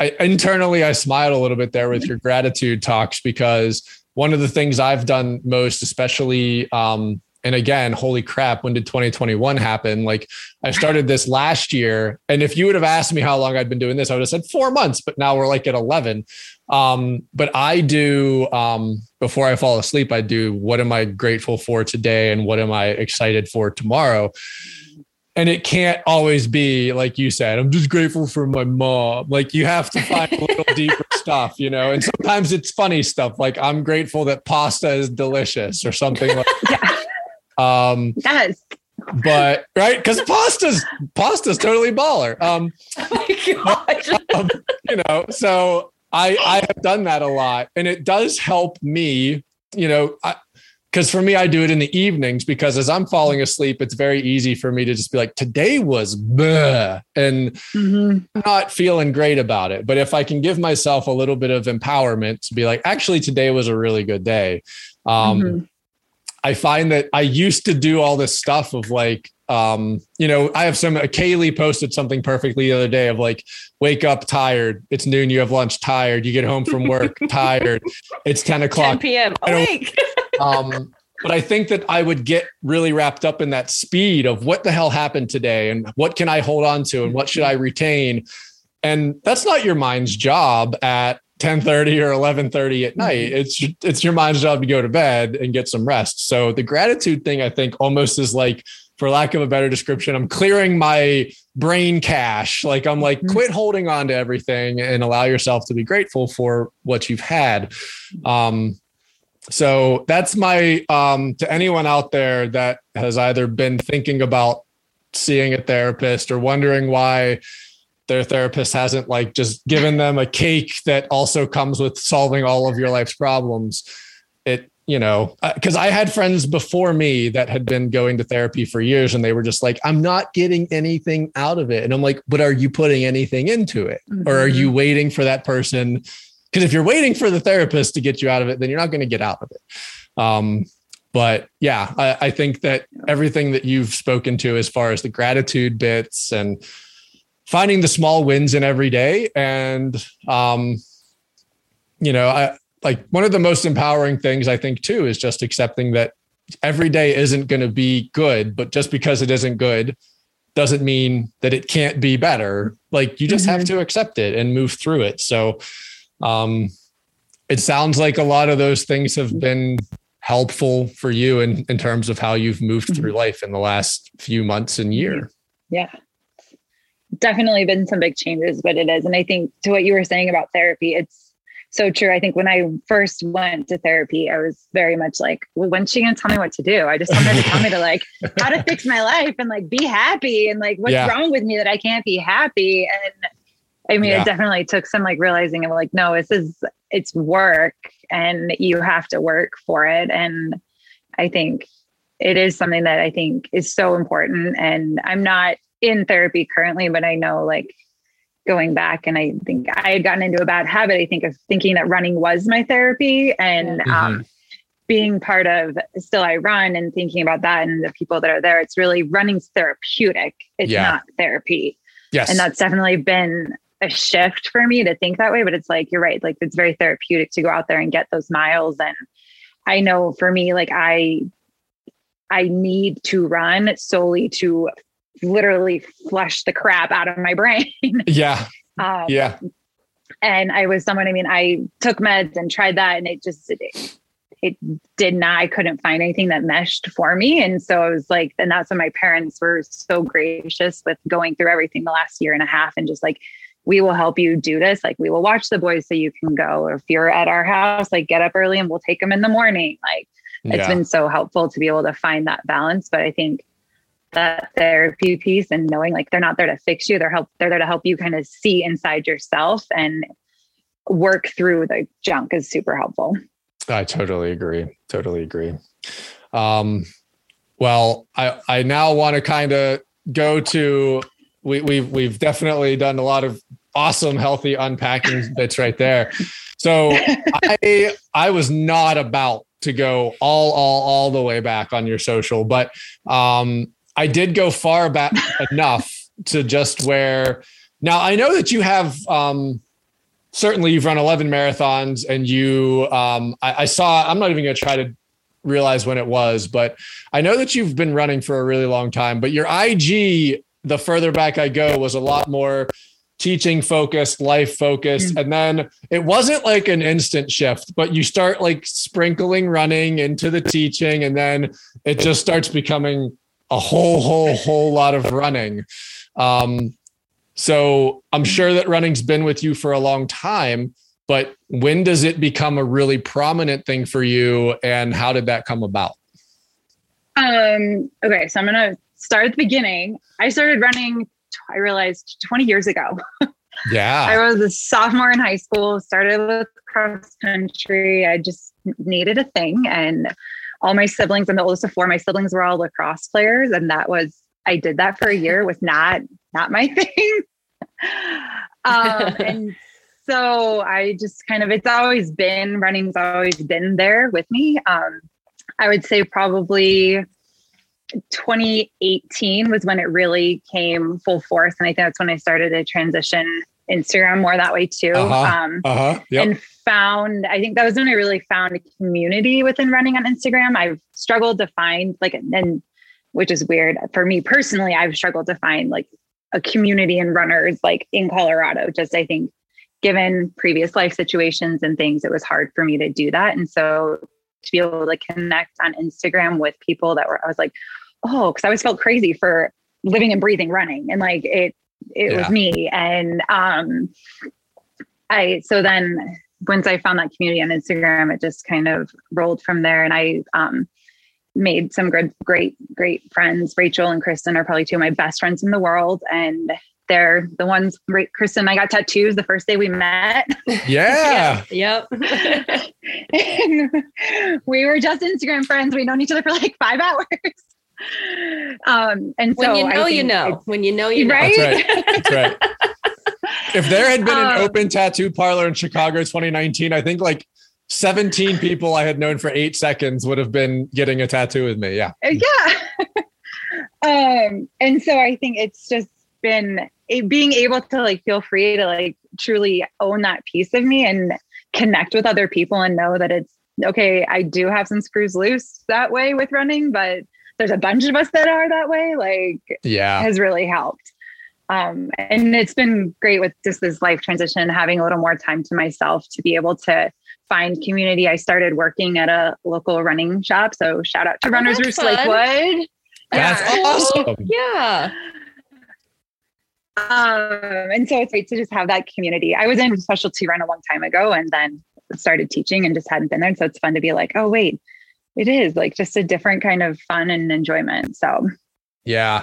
I, internally, I smiled a little bit there with your gratitude talks because one of the things I've done most, especially um, and again, holy crap, when did 2021 happen? Like I started this last year. And if you would have asked me how long I'd been doing this, I would have said four months, but now we're like at 11. Um, but I do, um, before I fall asleep, I do what am I grateful for today and what am I excited for tomorrow? And it can't always be like you said, I'm just grateful for my mom. Like you have to find a little [LAUGHS] deeper stuff, you know, and sometimes it's funny stuff like I'm grateful that pasta is delicious or something like yeah. Um, yes. But right, because pasta's pasta's totally baller. Um, [LAUGHS] oh my gosh. um, you know, so I I have done that a lot, and it does help me. You know, because for me, I do it in the evenings because as I'm falling asleep, it's very easy for me to just be like, today was bleh, and mm-hmm. not feeling great about it. But if I can give myself a little bit of empowerment to be like, actually, today was a really good day. Um, mm-hmm. I find that I used to do all this stuff of like, um, you know, I have some, Kaylee posted something perfectly the other day of like, wake up tired. It's noon. You have lunch tired. You get home from work [LAUGHS] tired. It's 10 o'clock. 10 p.m. Awake. [LAUGHS] um, but I think that I would get really wrapped up in that speed of what the hell happened today and what can I hold on to and what should I retain? And that's not your mind's job at 10:30 or 11:30 at night. Mm-hmm. It's it's your mind's job to go to bed and get some rest. So the gratitude thing I think almost is like for lack of a better description, I'm clearing my brain cache. Like I'm like mm-hmm. quit holding on to everything and allow yourself to be grateful for what you've had. Um so that's my um to anyone out there that has either been thinking about seeing a therapist or wondering why their therapist hasn't like just given them a cake that also comes with solving all of your life's problems. It you know because uh, i had friends before me that had been going to therapy for years and they were just like i'm not getting anything out of it. And i'm like but are you putting anything into it? Mm-hmm. or are you mm-hmm. waiting for that person? Because if you're waiting for the therapist to get you out of it then you're not going to get out of it. Um, but yeah I, I think that everything that you've spoken to as far as the gratitude bits and finding the small wins in every day and um you know i like one of the most empowering things i think too is just accepting that every day isn't going to be good but just because it isn't good doesn't mean that it can't be better. Like you just mm-hmm. have to accept it and move through it. So um it sounds like a lot of those things have been helpful for you in, in terms of how you've moved mm-hmm. through life in the last few months and year. Yeah. Definitely been some big changes, but it is. And I think to what you were saying about therapy, it's so true. I think when I first went to therapy, I was very much like, well, when's she gonna tell me what to do? I just want her to tell me to like [LAUGHS] how to fix my life and like be happy and like what's yeah. wrong with me that I can't be happy. And I mean, yeah. it definitely took some like realizing of like, no, this is it's work and you have to work for it. And I think it is something that I think is so important. And I'm not in therapy currently, but I know like going back and I think I had gotten into a bad habit, I think of thinking that running was my therapy and mm-hmm. um, being part of still I run and thinking about that and the people that are there, it's really running's therapeutic. It's yeah. not therapy. Yes. And that's definitely been a shift for me to think that way. But it's like, you're right. Like it's very therapeutic to go out there and get those miles. And I know for me, like I, I need to run solely to literally flush the crap out of my brain. [LAUGHS] Yeah. um, yeah. And I was someone, I mean, I took meds and tried that and it just, it, it did not, I couldn't find anything that meshed for me. And so I was like, and that's when my parents were so gracious with going through everything the last year and a half and just like, we will help you do this. Like we will watch the boys so you can go. Or if you're at our house, like get up early and we'll take them in the morning. Like it's yeah. been so helpful to be able to find that balance. But I think that therapy piece and knowing like they're not there to fix you, they're help they're there to help you kind of see inside yourself and work through the junk is super helpful. I totally agree. Totally agree. Um, well, I I now want to kind of go to we, we've we've definitely done a lot of awesome healthy unpacking [LAUGHS] bits right there. So I I was not about to go all all all the way back on your social, but um, I did go far back enough to just where now I know that you have um, certainly you've run 11 marathons and you um, I, I saw I'm not even going to try to realize when it was, but I know that you've been running for a really long time. But your IG the further back I go was a lot more teaching focused, life focused. Mm. And then it wasn't like an instant shift, but you start like sprinkling running into the teaching, and then it just starts becoming a whole, whole, whole lot of running. Um, so I'm sure that running's been with you for a long time, but when does it become a really prominent thing for you? And how did that come about? Um, okay, so I'm gonna start at the beginning. I started running, I realized 20 years ago. [LAUGHS] Yeah. I was a sophomore in high school, started with cross country. I just needed a thing. And all my siblings, I'm the oldest of four, my siblings were all lacrosse players. And that was, I did that for a year was not, not my [LAUGHS] thing. um, [LAUGHS] and so I just kind of, it's always been, running's always been there with me. Um, I would say probably 2018 was when it really came full force. And I think that's when I started to transition Instagram more that way too. Uh-huh. Um, uh-huh. Yep. And found, I think that was when I really found a community within running on Instagram. I've struggled to find like, and which is weird for me personally, I've struggled to find like a community and runners like in Colorado. Just, I think, given previous life situations and things, it was hard for me to do that. And so to be able to connect on Instagram with people that were, I was like, oh, because I always felt crazy for living and breathing running. And like it, it yeah. was me. And um, I, so then once I found that community on Instagram, it just kind of rolled from there. And I um, made some good, great, great friends. Rachel and Kristen are probably two of my best friends in the world. And they're the ones Kristen and I got tattoos the first day we met. [LAUGHS] Yeah. yeah. Yep. [LAUGHS] we were just Instagram friends. We'd known each other for like five hours. [LAUGHS] Um, and when you know, you know. When you know, you know. Right. That's right. That's right. If there had been an um, open tattoo parlor in Chicago 2019, I think like 17 people I had known for eight seconds would have been getting a tattoo with me. Yeah. Uh, yeah. [LAUGHS] um, and so I think it's just been it, being able to like feel free to like truly own that piece of me and connect with other people and know that it's okay. I do have some screws loose that way with running, but there's a bunch of us that are that way, like yeah, has really helped. Um, and it's been great with just this life transition, having a little more time to myself to be able to find community. I started working at a local running shop. So shout out to Oh, Runners that's Roost. Lakewood. that's Yeah. awesome. Yeah. Um, and so it's great to just have that community. I was in specialty run a long time ago and then started teaching and just hadn't been there. And so it's fun to be like, oh, wait, it is like just a different kind of fun and enjoyment. So Yeah,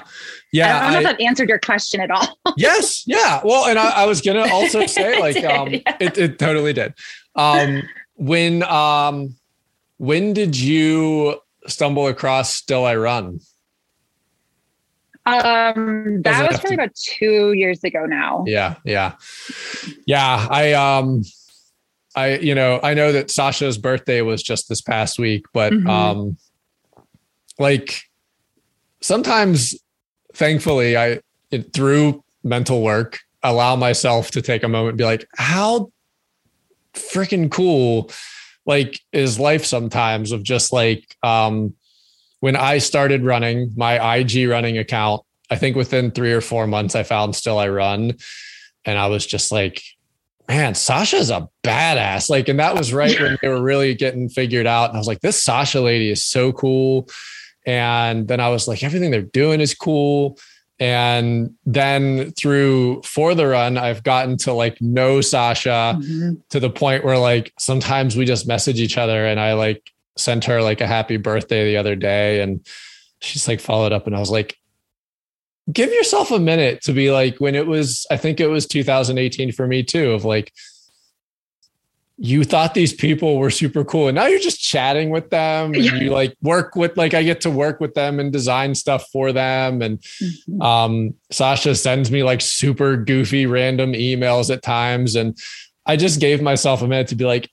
Yeah. I don't know I- if that answered your question at all. [LAUGHS] yes, yeah. Well, and I, I was gonna [LAUGHS] also say like It did, um, yeah. it, it totally did. Um, when um, when did you stumble across Still I Run? Um, that was have probably to- about two years ago now. Yeah, yeah, yeah. I um, I you know I know that Sasha's birthday was just this past week, but Mhm. um, like sometimes, thankfully, I it, through mental work allow myself to take a moment and be like, how freaking cool like is life sometimes of just like um when I started running my IG running account, I think within three or four months, I found Still I Run. And I was just like, man, Sasha's a badass. Like, and that was right when they were really getting figured out. And I was like, this Sasha lady is so cool. And then I was like, everything they're doing is cool. And then through For the Run, I've gotten to like know Sasha Mhm. to the point where like sometimes we just message each other and I like sent her like a happy birthday the other day and she's like followed up and I was like give yourself a minute to be like when it was I think it was 2018 for me too of like you thought these people were super cool and now you're just chatting with them and Yeah. you like work with like I get to work with them and design stuff for them and Mhm. um, Sasha sends me like super goofy random emails at times. And I just gave myself a minute to be like,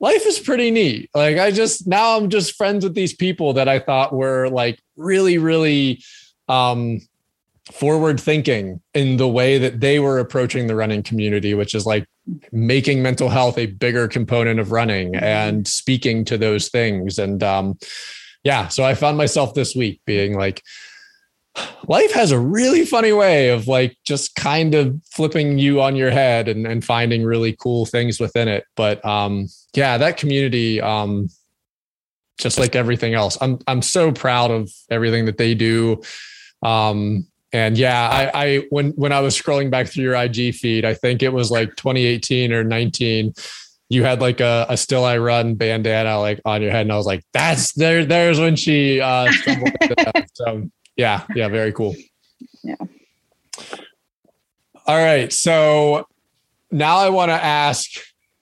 life is pretty neat. Like, I just now I'm just friends with these people that I thought were like really, really um, forward thinking in the way that they were approaching the running community, which is like making mental health a bigger component of running and speaking to those things. And um, yeah, so I found myself this week being like, life has a really funny way of like just kind of flipping you on your head and, and finding really cool things within it. But um, yeah, that community, um, just like everything else, I'm I'm so proud of everything that they do. Um, and yeah, I, I when when I was scrolling back through your IG feed, I think it was like 2018 or 19. You had like a, a still I run bandana like on your head, and I was like, "That's there." There's when she uh, [LAUGHS] stumbled into that. So yeah, yeah, very cool. Yeah. All right, so now I want to ask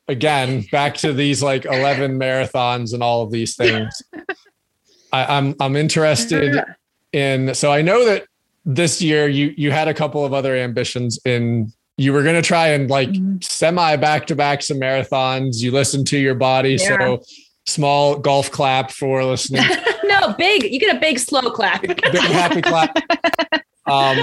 again back to these like 11 marathons and all of these things. [LAUGHS] I, I'm I'm interested in. So I know that this year you you had a couple of other ambitions in. You were going to try and like Mhm. semi back to back some marathons. You listened to your body, Yeah. so small golf clap for listening. [LAUGHS] no, big. You get a big slow clap. Big happy clap. [LAUGHS] Um,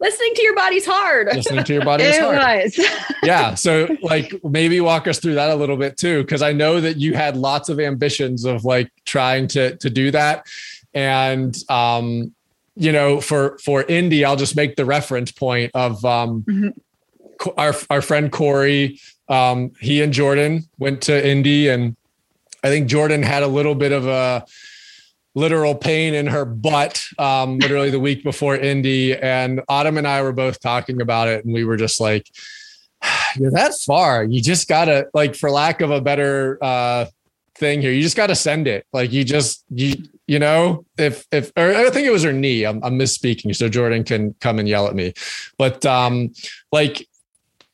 Listening to your body's hard. listening to your body is hard. was. [LAUGHS] yeah so like maybe walk us through that a little bit too because i know that you had lots of ambitions of like trying to to do that and um you know for for indy, i'll just make the reference point of um Mhm. Our our friend corey um he and jordan went to indy and i think jordan had a little bit of a literal pain in her butt um literally the week before indy and autumn and i were both talking about it and we were just like [SIGHS] you're that far. You just gotta like, for lack of a better uh thing here, you just gotta send it. Like you just you you know if if or I think it was her knee. I'm, I'm misspeaking, so Jordan can come and yell at me. But um, like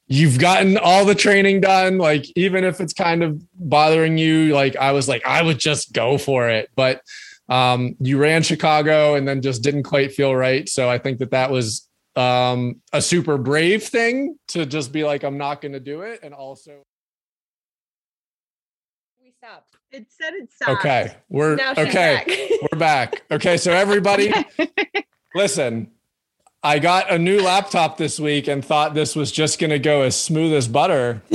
you've gotten all the training done. Like even if it's kind of bothering you, like I was like I would just go for it, but. Um, you ran Chicago and then just didn't quite feel right. So I think that that was um a super brave thing to just be like i'm not going to do it and also We stopped. It said it stopped. okay we're Now okay back. [LAUGHS] we're back okay so everybody [LAUGHS] listen i got a new laptop this week and thought this was just going to go as smooth as butter [LAUGHS]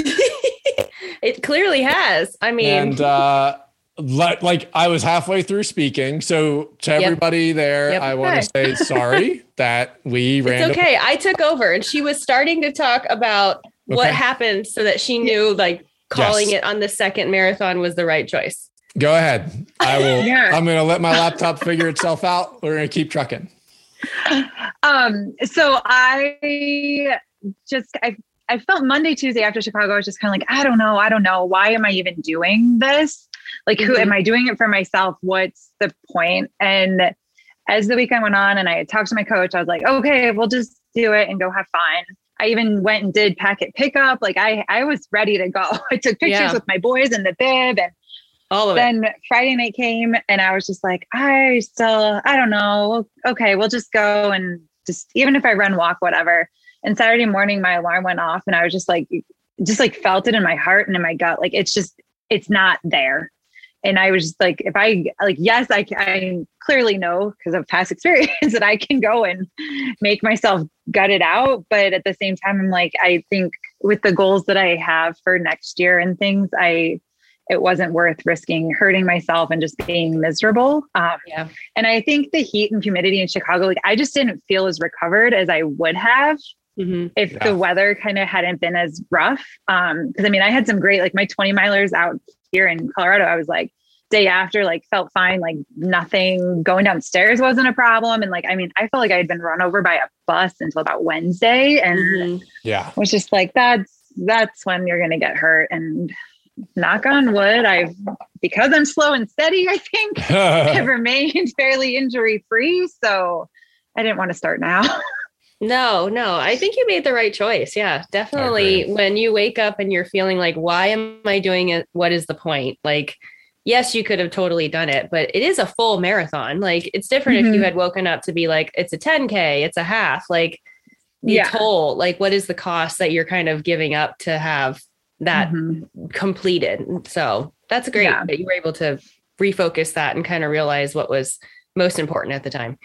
it clearly has. I mean, and uh like I was halfway through speaking. So to everybody there, yep. I want to say sorry that we ran. It's okay. I took over and she was starting to talk about okay. what happened so that she knew like calling yes. it on the second marathon was the right choice. Go ahead. I will [LAUGHS] yeah. I'm gonna let my laptop figure itself out. We're gonna keep trucking. Um, so I just I I felt Monday, Tuesday after Chicago, I was just kind of like, I don't know, I don't know. Why am I even doing this? Like, who mm-hmm. am I doing it for myself? What's the point? And as the weekend went on and I had talked to my coach, I was like, okay, we'll just do it and go have fun. I even went and did packet pickup. Like I, I was ready to go. [LAUGHS] I took pictures yeah. with my boys and the bib and all of then it. Friday night came and I was just like, I still, I don't know. Okay, we'll just go and just, even if I run, walk, whatever. And Saturday morning, my alarm went off and I was just like, just like felt it in my heart and in my gut. Like it's just, it's not there and I was just like, if I like, yes, I, I clearly know because of past [LAUGHS] experience that I can go and make myself gut it out. But at the same time, I'm like, I think with the goals that I have for next year and things, I it wasn't worth risking hurting myself and just being miserable. Um, yeah. And I think the heat and humidity in Chicago, like I just didn't feel as recovered as I would have. Mm-hmm. If yeah. the weather kind of hadn't been as rough, um, because I mean, I had some great like my 20 milers out here in Colorado, I was like, day after, like felt fine, like nothing going downstairs wasn't a problem. And like, I mean, I felt like I had been run over by a bus until about Wednesday. And mm-hmm. yeah, was just like, that's, that's when you're going to get hurt. And knock on wood, I've, because I'm slow and steady, I think [LAUGHS] I've remained [LAUGHS] fairly injury free. So I didn't want to start now. [LAUGHS] No, no. I think you made the right choice. Yeah, definitely. When you wake up and you're feeling like, why am I doing it? What is the point? Like, yes, you could have totally done it, but it is a full marathon. Like, it's different mm-hmm. if you mm-hmm. had woken up to be like, it's a 10K, it's a half. Like, the yeah. toll, like, what is the cost that you're kind of giving up to have that mm-hmm. completed? So that's great yeah. that you were able to refocus that and kind of realize what was most important at the time.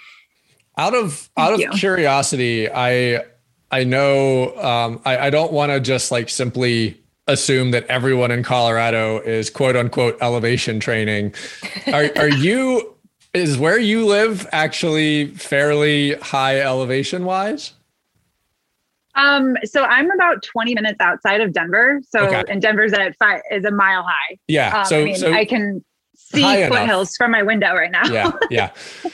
Out of out of curiosity, I I know um, I, I don't want to just like simply assume that everyone in Colorado is quote unquote elevation training. Are are [LAUGHS] you is where you live actually fairly high elevation wise? Um, so I'm about 20 minutes outside of Denver. So okay. and Denver's at five is a mile high. Yeah. Um, so I mean, so I can see foothills from my window right now. yeah. Yeah. [LAUGHS]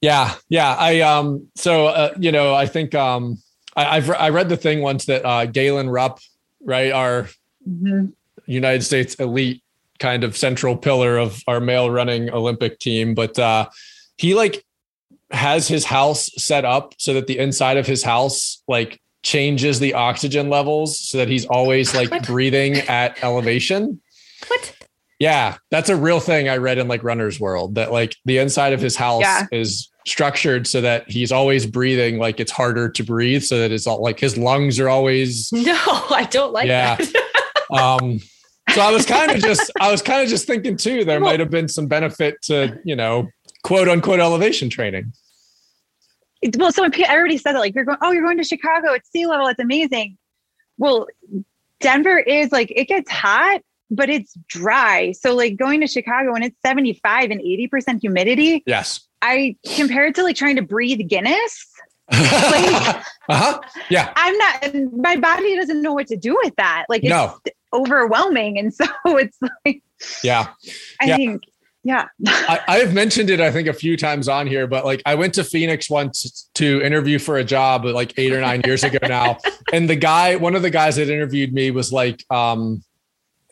Yeah, yeah. I um so uh, you know, I think um I, have I read the thing once that uh Galen Rupp, right, our mm-hmm. United States elite kind of central pillar of our male running Olympic team, but uh he like has his house set up so that the inside of his house like changes the oxygen levels so that he's always [LAUGHS] like what? breathing at elevation. What? Yeah, that's a real thing I read in like Runner's World that like the inside of his house yeah. is structured so that he's always breathing like it's harder to breathe so that it's all like his lungs are always [LAUGHS] No, I don't like yeah. that. [LAUGHS] um so I was kind of just I was kind of just thinking too there well, might have been some benefit to, you know, quote unquote elevation training. Well, so I already said that like you're going oh, you're going to Chicago, it's sea level, it's amazing. Well, Denver is like it gets hot but it's dry. So like going to Chicago and it's 75 and 80% humidity. Yes. I compared to like trying to breathe Guinness. like, [LAUGHS] uh-huh. Yeah. I'm not my body doesn't know what to do with that. Like it's no. overwhelming. And [LAUGHS] so it's like Yeah. I yeah. think yeah. I, [LAUGHS] I've mentioned it, I think, a few times on here, but like I went to Phoenix once to interview for a job like eight or nine years ago now. And the guy, one of the guys that interviewed me was like, um,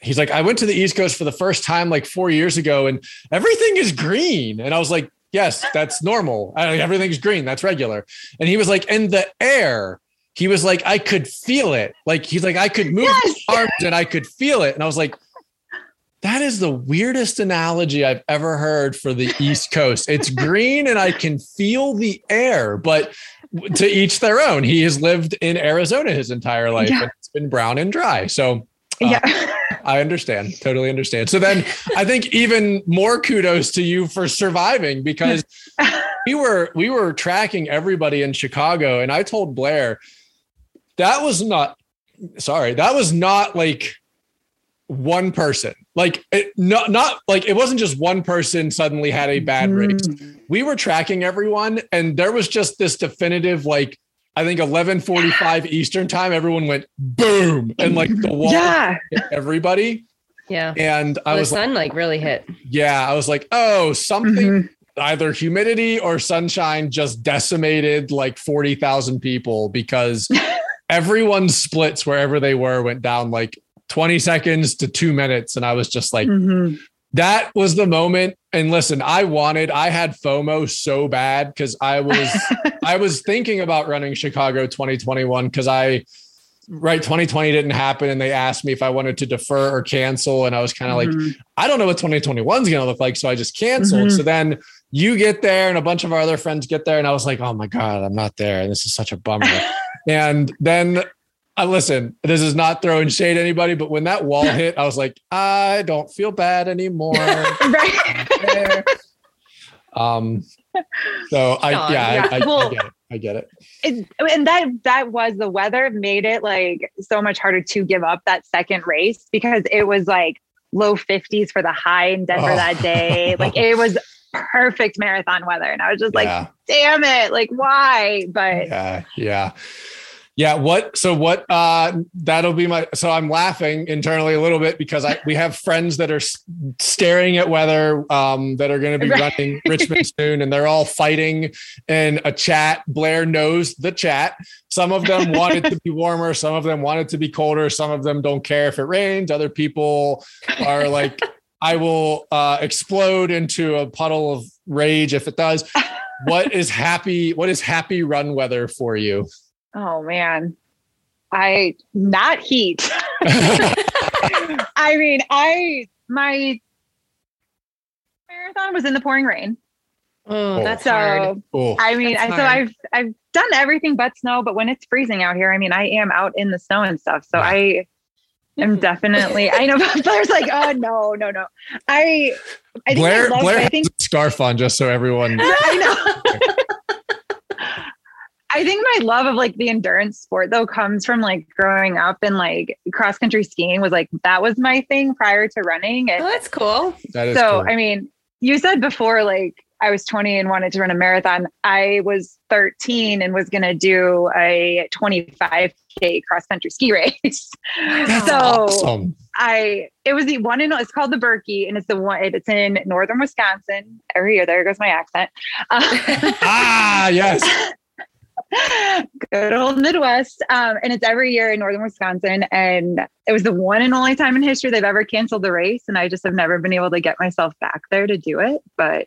he's like, I went to the East Coast for the first time like four years ago, and everything is green. And I was like, Yes, that's normal. everything's green. That's regular. And he was like, and the air. He was like, I could feel it. Like he's like, I could move yes. arms and I could feel it. And I was like, that is the weirdest analogy I've ever heard for the East Coast. It's green and I can feel the air, but to each their own. He has lived in Arizona his entire life yeah. and it's been brown and dry. So uh, yeah. [LAUGHS] I understand. Totally understand. So then I think even more kudos to you for surviving because [LAUGHS] we were we were tracking everybody in Chicago and I told Blair that was not sorry, that was not like one person. like it, not not like it wasn't just one person suddenly had a bad race. Mm. We were tracking everyone, and there was just this definitive like I think 11:45 Eastern time. Everyone went boom, and like the wall Yeah. hit everybody. Yeah. And I the was like, sun like really hit. yeah, I was like, oh, something Mhm. either humidity or sunshine just decimated like 40,000 people because [LAUGHS] everyone's splits wherever they were went down like 20 seconds to two minutes. And I was just like, Mhm. that was the moment. And listen, I wanted, I had FOMO so bad because I was, [LAUGHS] I was thinking about running Chicago 2021 because I, right, 2020 didn't happen. And they asked me if I wanted to defer or cancel. And I was kind of like, Mhm. I don't know what 2021 is going to look like. So I just canceled. Mhm. So then you get there and a bunch of our other friends get there. And I was like, oh my God, I'm not there. And this is such a bummer. [LAUGHS] and then I listen, this is not throwing shade at anybody, but when that wall hit, I was like, I don't feel bad anymore. [LAUGHS] right. [LAUGHS] um, so I, Sean, yeah, I, I, I Well- get it. I get it. it, and that that was the weather made it like so much harder to give up that second race because it was like low 50s for the high in Denver Oh. that day. [LAUGHS] Like it was perfect marathon weather. And I was just like, damn it, like why? But yeah yeah yeah what so what uh that'll be my so i'm laughing internally a little bit because i we have friends that are staring at weather um that are going to be Right. running richmond [LAUGHS] soon and they're all fighting in a chat. Blair knows the chat. Some of them want it to be warmer some of them want it to be colder some of them don't care if it rains. Other people are like i will uh explode into a puddle of rage if it does. What is happy what is happy run weather for you oh man, I not heat. [LAUGHS] [LAUGHS] I mean, I my marathon was in the pouring rain. Oh, that's So hard. oh I mean, I, so hard. I've I've done everything but snow, but when it's freezing out here, I mean, I am out in the snow and stuff. So Yeah. I am mm-hmm. definitely. I know [LAUGHS] but Blair's like, oh no, no, no. I I think blair I love, blair I has think a scarf on just so everyone I know. I think my love of like the endurance sport though comes from like growing up and like cross country skiing was like that was my thing prior to running. Oh, that's cool. that is so cool. I mean, you said before like I was 20 and wanted to run a marathon. I was 13 and was gonna do a 25k cross country ski [LAUGHS] race. That's so awesome. I it was the one in it's called the Birkie and it's the one it's in northern Wisconsin. Every year there goes my accent. Uh, [LAUGHS] ah yes good old Midwest. Um, and it's every year in northern Wisconsin. And it was the one and only time in history they've ever canceled the race. And I just have never been able to get myself back there to do it. But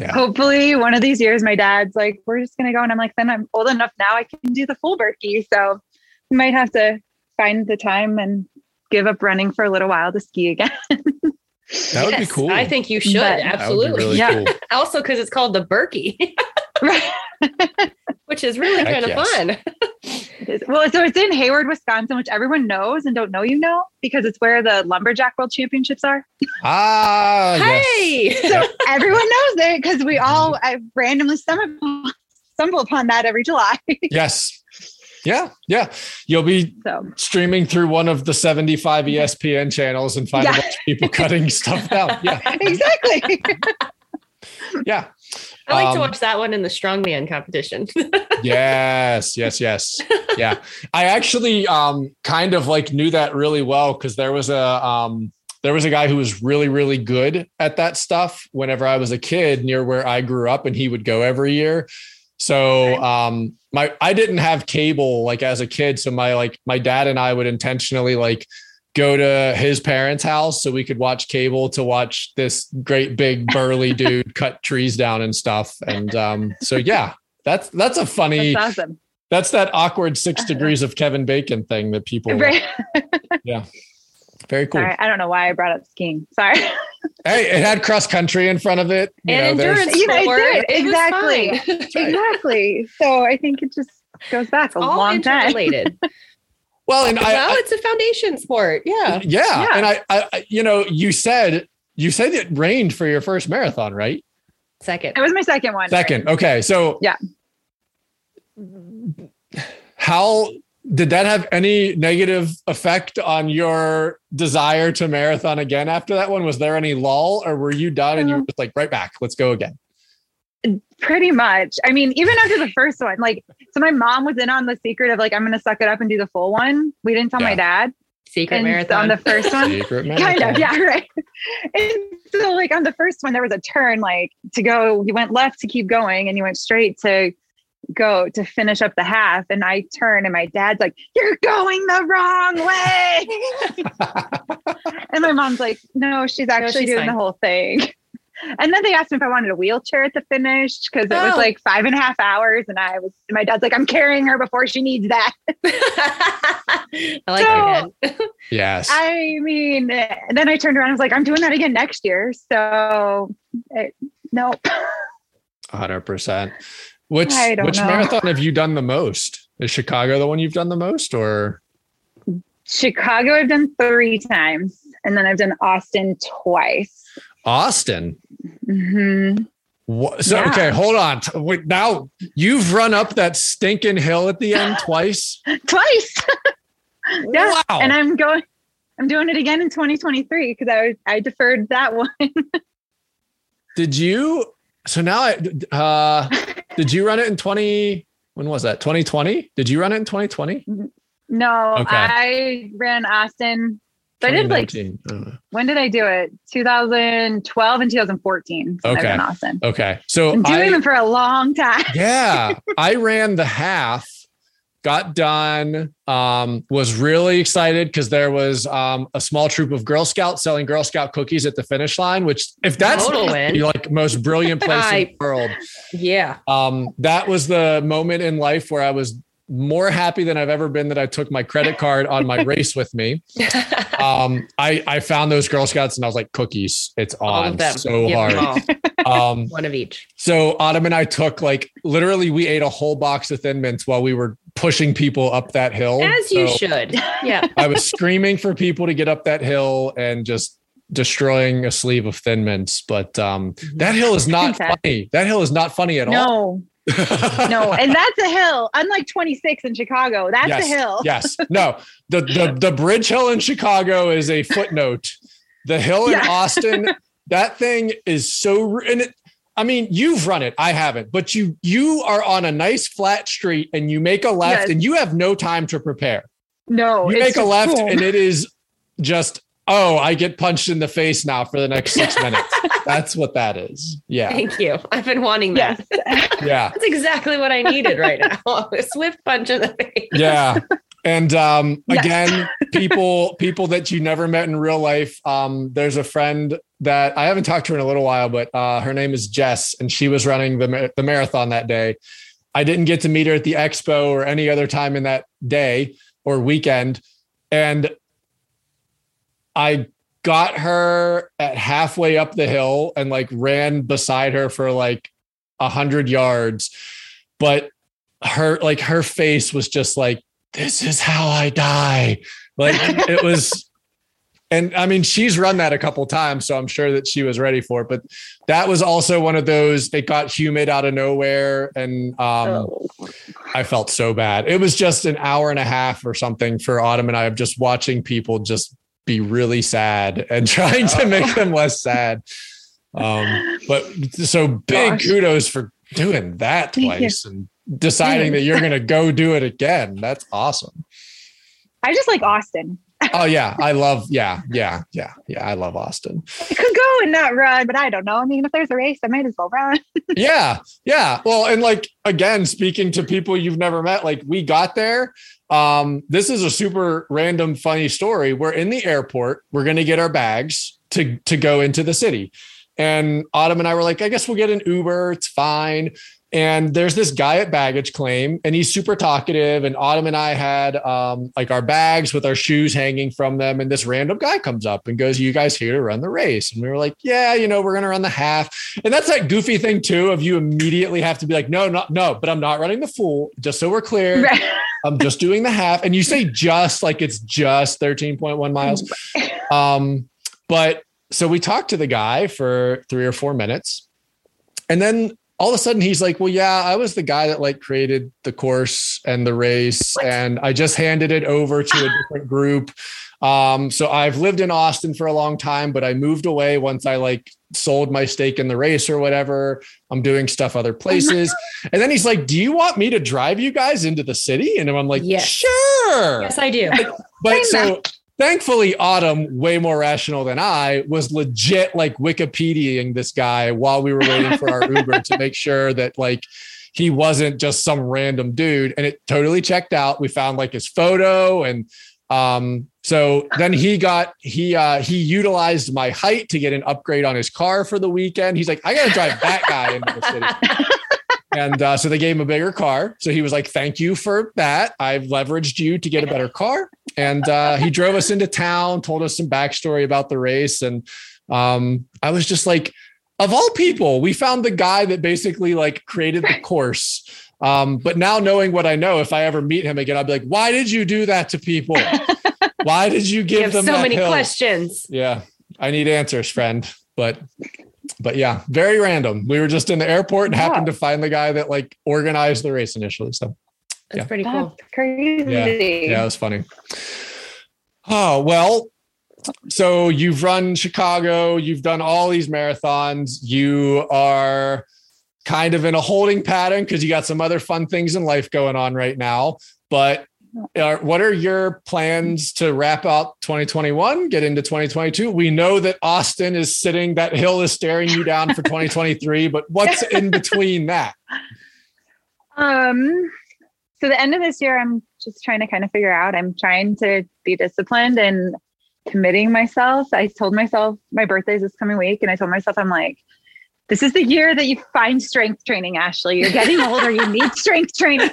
Yeah. hopefully one of these years my dad's like, we're just gonna go. And I'm like, then I'm old enough now I can do the full Birkie. So we might have to find the time and give up running for a little while to ski again. that would be cool I think you should. But- That would be absolutely. really Yeah. cool. Also, because it's called the Birkie, [LAUGHS] right. [LAUGHS] which is really kind of yes. fun. Well, so it's in Hayward, Wisconsin, which everyone knows and don't know you know because it's where the lumberjack world championships are. ah yes. hey. [LAUGHS] So everyone knows it because we all I randomly stumble, stumble upon that every July. [LAUGHS] yes yeah yeah you'll be so streaming through one of the 75 espn channels and find a Yeah. bunch of people cutting stuff down yeah exactly. Yeah. [LAUGHS] I like to Um, watch that one in the strongman competition. [LAUGHS] yes yes yes. Yeah. I actually um kind of like knew that really well because there was a um there was a guy who was really really good at that stuff whenever i was a kid near where i grew up and he would go every year. So um my i didn't have cable like as a kid. So my like my dad and i would intentionally like go to his parents house so we could watch cable to watch this great big burly [LAUGHS] dude cut trees down and stuff and um so yeah that's that's a funny That's awesome. that's that awkward six [LAUGHS] degrees of Kevin Bacon thing that people. Right. Very cool. Sorry, I don't know why I brought up skiing. Sorry. [LAUGHS] Hey, it had cross country in front of it. You and know, endurance You know, it did, It exactly. fine. Right. exactly. So I think it just goes back a All long time. interrelated. Well, and I, well, I- it's a foundation sport. Yeah. yeah, Yeah. and I, I, I- you know, you said you said it rained for your first marathon, right? Second. It was my second one. Second, okay, so Yeah. How did that have any negative effect on your desire to marathon again after that one? Was there any lull or were you done and you uh-huh. were just like, right back, let's go again? Pretty much. I mean, even after the first one, like, so my mom was in on the secret of like, I'm going to suck it up and do the full one. We didn't tell Yeah. my dad. Secret and marathon. on the first one, Secret [LAUGHS] kind marathon. of, yeah, right. [LAUGHS] And so, like, on the first one, there was a turn, like, to go, you went left to keep going, and you went straight to go to finish up the half. And I turn, and my dad's like, You're going the wrong way. [LAUGHS] and my mom's like, No, she's actually she's doing fine. the whole thing. And then they asked me if I wanted a wheelchair at the finish because it was Oh. like five and a half hours. And I was, my dad's like, I'm carrying her before she needs that. [LAUGHS] I like your dad. Yes. I mean, then I turned around and was like, I'm doing that again next year. So, it, nope. 100%. Which which know. marathon have you done the most? Is Chicago the one you've done the most or Chicago, I've done three times, and then I've done Austin twice. Austin? hmm What? So Yeah. okay, hold on. Wait, now you've run up that stinking hill at the end [LAUGHS] twice. Twice. [LAUGHS] Yeah. Wow. And I'm going, I'm doing it again in 2023 because I, was- I deferred that [LAUGHS] one. did you? So now I uh did you run it in 20 when was that? 2020? Did you run it in 2020? no, Okay. I ran Austin. So I did like, 2019. I when did I do it? 2012 and 2014. Okay. I Austin. Okay. So I'm doing I, them for a long time. [LAUGHS] yeah, I ran the half, got done, um, was really excited because there was um, a small troop of Girl Scouts selling Girl Scout cookies at the finish line, which if that's the [LAUGHS] like most brilliant place in the world, Yeah. um, that was the moment in life where I was more happy than I've ever been that I took my credit card on my [LAUGHS] race with me. [LAUGHS] Um, I, I found those Girl Scouts and I was like, cookies, it's on so them hard. [LAUGHS] Um, One of each. so Autumn and I took like literally we ate a whole box of Thin Mints while we were pushing people up that hill. As you should. Yeah. I was screaming for people to get up that hill and just destroying a sleeve of Thin Mints. But um, that hill is not funny. That hill is not funny at all. [LAUGHS] No. And that's a hill. Unlike 26 in Chicago, that's yes, a hill. yes. No. The, the the bridge hill in Chicago is a footnote. The hill in Yeah. [LAUGHS] Austin, that thing is so and it, I mean, you've run it. I haven't, but you you are on a nice flat street and you make a left Yes. and you have no time to prepare. No, You make a left and it is just oh, I get punched in the face now for the next six [LAUGHS] minutes. That's what that is. Yeah. Thank you. I've been wanting that. yes. [LAUGHS] Yeah. That's exactly what I needed right now. [LAUGHS] A swift punch in the face. yeah and um Yes. again people people that you never met in real life um there's a friend that i haven't talked to her in a little while but uh her name is jess and she was running the, ma- the marathon that day i didn't get to meet her at the expo or any other time in that day or weekend and i got her at halfway up the hill and like ran beside her for like a hundred yards. But her like her face was just like this is how i die. Like it [LAUGHS] was and i mean she's run that a couple times so i'm sure that she was ready for it but that was also one of those it got humid out of nowhere and um Oh. i felt so bad. It was just an hour and a half or something for autumn and i of just watching people just be really sad and [LAUGHS] trying to make [LAUGHS] them less sad um but so big Gosh. kudos for doing that twice and deciding that you're going to go do it again. That's awesome. I just like Austin. Oh yeah, I [LAUGHS] love yeah, yeah, yeah, yeah. I love Austin. I could go and not run, but I don't know. I mean, if there's a race, I might as well run. Yeah, yeah. Well, and like again, speaking to people you've never met, like we got there. Um, this is a super random, funny story. We're in the airport. We're gonna get our bags to to go into the city. And Autumn and I were like, I guess we'll get an Uber. It's fine. And there's this guy at baggage claim, and he's super talkative. And Autumn and I had um, like our bags with our shoes hanging from them. And this random guy comes up and goes, You guys here to run the race? And we were like, Yeah, you know, we're going to run the half. And that's that goofy thing, too, of you immediately have to be like, No, no, no, but I'm not running the full, just so we're clear. I'm just doing the half. And you say just like it's just 13.1 miles. Um, but so we talked to the guy for three or four minutes. And then all of a sudden he's like, well, yeah, I was the guy that like created the course and the race, and I just handed it over to a different group. Um, so I've lived in Austin for a long time, but I moved away once I like sold my stake in the race or whatever. I'm doing stuff other places. and then he's like, Do you want me to drive you guys into the city? And I'm like, yes. Sure. Yes, I do. But so thankfully, Autumn, way more rational than I, was legit like Wikipediaing this guy while we were waiting for our Uber to make sure that like he wasn't just some random dude. And it totally checked out. We found like his photo and um, so then he got he uh he utilized my height to get an upgrade on his car for the weekend. He's like, I gotta drive that guy into the city. [LAUGHS] and uh, so they gave him a bigger car. So he was like, "Thank you for that. I've leveraged you to get a better car." And uh, he drove us into town, told us some backstory about the race, and um, I was just like, of all people, we found the guy that basically like created the course um, but now knowing what I know, if I ever meet him again, I'll be like, why did you do that to people? [LAUGHS] why did you give you them so many hill? questions? Yeah. I need answers, friend. But but yeah, very random. We were just in the airport and happened to find the guy that like organized the race initially. So that's yeah. pretty cool. That's crazy. Yeah. yeah, it was funny. Oh, well, so you've run Chicago, you've done all these marathons, you are kind of in a holding pattern because you got some other fun things in life going on right now. But are, what are your plans to wrap out 2021, get into 2022? We know that Austin is sitting, that hill is staring you down for [LAUGHS] 2023, but what's in between that? Um, so the end of this year, I'm just trying to kind of figure out. I'm trying to be disciplined and committing myself. I told myself my birthday is this coming week, and I told myself I'm like, this is the year that you find strength training, Ashley. You're getting [LAUGHS] older. you need strength training.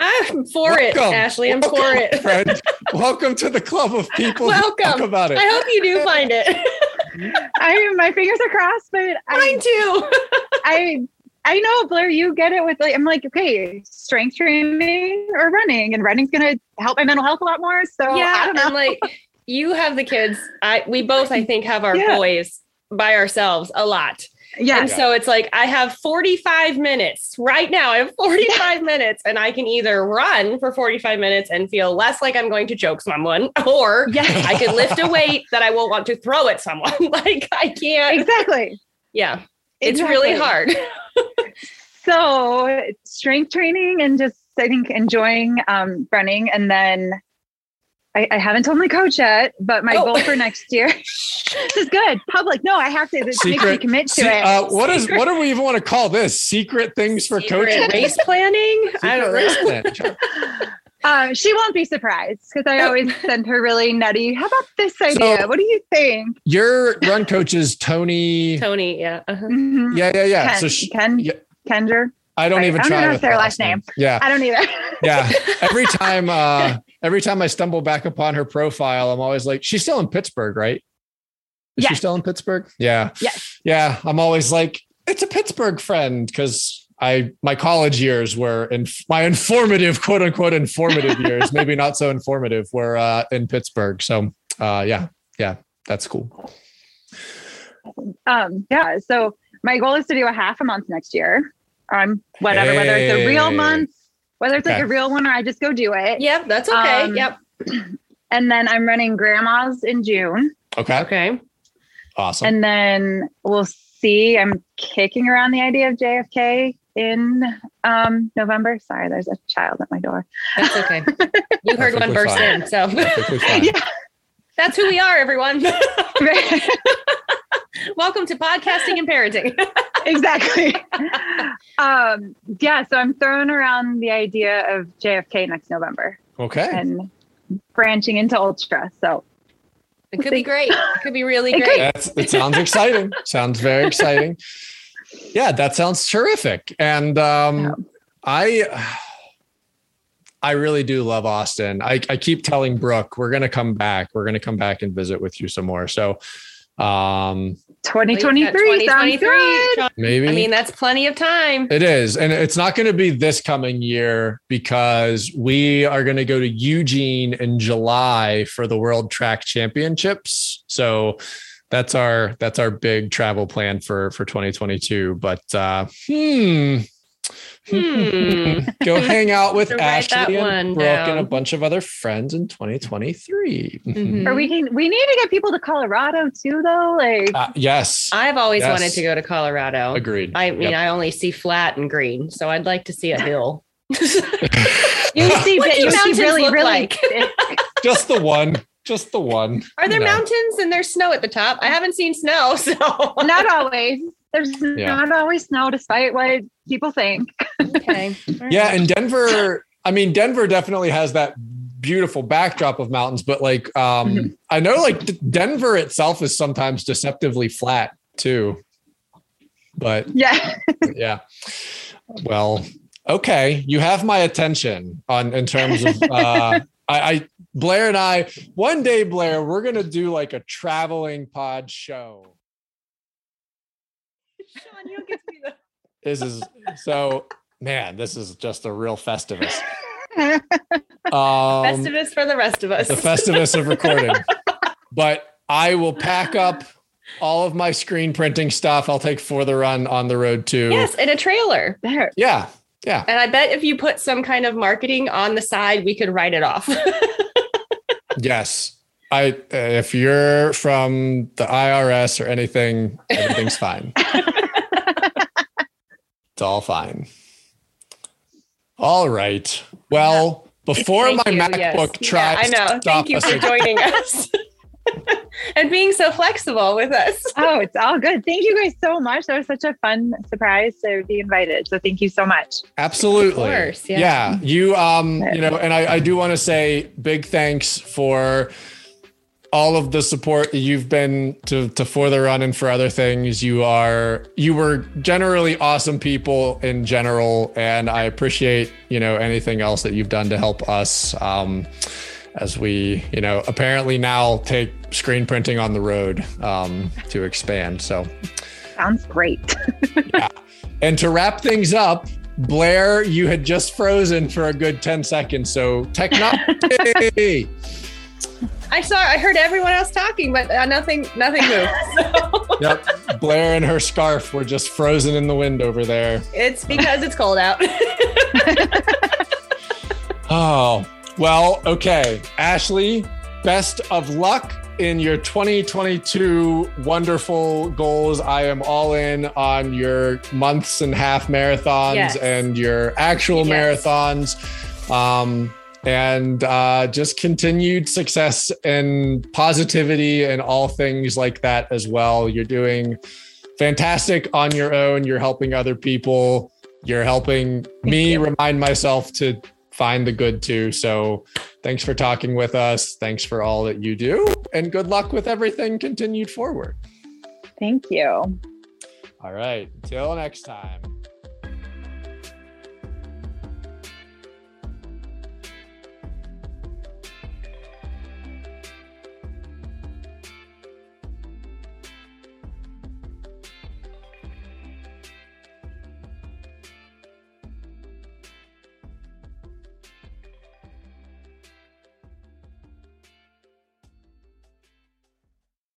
I'm for welcome, it, Ashley. I'm welcome, for it. Friend. Welcome to the club of [LAUGHS] people. Welcome. Talk about it. I hope you do find it. I my fingers are crossed, but mine I, too. I [LAUGHS] I know, Blair, you get it with like, I'm like, okay, strength training or running, and running's gonna help my mental health a lot more. So yeah, I don't know. I'm like, [LAUGHS] you have the kids. I we both, I think, have our yeah. boys by ourselves a lot. Yeah. And so it's like I have 45 minutes right now. I have 45 [LAUGHS] minutes and I can either run for 45 minutes and feel less like I'm going to choke someone [LAUGHS] or yeah. I can lift a weight that I won't want to throw at someone. like I can't. Exactly. Yeah. It's exactly. really hard. [LAUGHS] so strength training and just I think enjoying um, running and then I, I, haven't told my coach yet, but my oh. goal for next [LAUGHS] year. [LAUGHS] this is good. Public. No, I have to this secret, makes me commit to se- it. Uh, what is what do we even want to call this? Secret things for secret coaching? Race planning? I don't know. Uh, she won't be surprised because I always send her really nutty. How about this idea? So what do you think? Your run coach is Tony. Tony, yeah, uh-huh. mm-hmm. yeah, yeah, yeah. Ken, so she, Ken, yeah. Kendra. I don't right. even try. I don't know their last name. name. Yeah, I don't either. yeah, every [LAUGHS] time, uh, every time I stumble back upon her profile, I'm always like, she's still in Pittsburgh, right? Is yes. she still in Pittsburgh? Yeah. Yes. Yeah. I'm always like, it's a Pittsburgh friend because I my college years were in my informative quote unquote informative [LAUGHS] years, maybe not so informative, were uh, in Pittsburgh. So uh, yeah, yeah, that's cool. Um, yeah. So my goal is to do a half a month next year. Um, whatever, hey. whether it's a real month, whether it's okay. like a real one or I just go do it. Yep, that's okay. Um, yep. [CLEARS THROAT] And then I'm running grandma's in June. Okay. Okay. Awesome. And then we'll see. I'm kicking around the idea of JFK in um, November. Sorry, there's a child at my door. That's okay. [LAUGHS] You heard one burst fine. in, so yeah. That's who we are, everyone. [LAUGHS] [LAUGHS] Welcome to podcasting and parenting. exactly. Um, yeah, so I'm throwing around the idea of JFK next November. Okay. And branching into ultra. So it could be great. It could be really great. That's, it sounds exciting. sounds very exciting. Yeah, that sounds terrific. And um, yeah. I I really do love Austin. I, I keep telling Brooke, we're gonna come back. We're gonna come back and visit with you some more. So um 2023 2023 maybe i mean that's plenty of time it is and it's not going to be this coming year because we are going to go to eugene in july for the world track championships so that's our that's our big travel plan for for 2022. But uh, hmm. Hmm. [LAUGHS] Go hang out with [LAUGHS] To Ashley and Brooke and a bunch of other friends in 2023. Mhm. Or we can we need to get people to Colorado too, though. Like Uh, yes, I've always Yes. wanted to go to Colorado. agreed. I mean, Yep. I only see flat and green, so I'd like to see a hill. [LAUGHS] you see, What you see mountains really, look really. like? just the one, just the one. [LAUGHS] Are there No. mountains and there's snow at the top? I haven't seen snow, [LAUGHS] so not always. There's Yeah. not always snow, despite what people think. okay. [LAUGHS] Yeah, and Denver. I mean, Denver definitely has that beautiful backdrop of mountains, but like, um, Mhm. I know like Denver itself is sometimes deceptively flat too. But Yeah. yeah, well, okay, you have my attention on in terms of. Uh, I, I Blair and I one day, Blair, we're gonna do like a traveling pod show. Sean, you don't get to be the This is so man. This is just a real festivus. [LAUGHS] Um, Festivus for the rest of us. the festivus of recording. But I will pack up all of my screen printing stuff. I'll take for the run on the road too. yes, and a trailer. there. Yeah. Yeah. And I bet if you put some kind of marketing on the side, we could write it off. [LAUGHS] Yes. I uh, if you're from the IRS or anything, everything's fine. [LAUGHS] it's all fine. All right. Well, before Thank my you, MacBook yes. tries yeah, I know. to stop Thank you us for joining [LAUGHS] us and being so flexible with us. [LAUGHS] Oh, it's all good. Thank you guys so much. That was such a fun surprise to be invited. So thank you so much. Absolutely. Of course, yeah. You um, you know, and I, I do want to say big thanks for all of the support that you've been to to for the run and for other things. You are you were generally awesome people in general, and I appreciate, you know, anything else that you've done to help us. Um as we, you know, apparently now take screen printing on the road um, to expand. So Sounds great. [LAUGHS] and to wrap things up, Blair, you had just frozen for a good 10 seconds. So technology. [LAUGHS] I saw, I heard everyone else talking, but uh, nothing, nothing moved. [LAUGHS] So yep. Blair and her scarf were just frozen in the wind over there. it's because it's cold out. Oh, well, okay. Ashley, best of luck in your 2022 wonderful goals. I am all in on your months and half marathons Yes. and your actual Yes. marathons. Um, and uh, just continued success and positivity and all things like that as well. You're doing fantastic on your own. You're helping other people. You're helping me you. remind myself to find the good too. So thanks for talking with us. Thanks for all that you do. And good luck with everything continued forward. Thank you. All right. Till next time.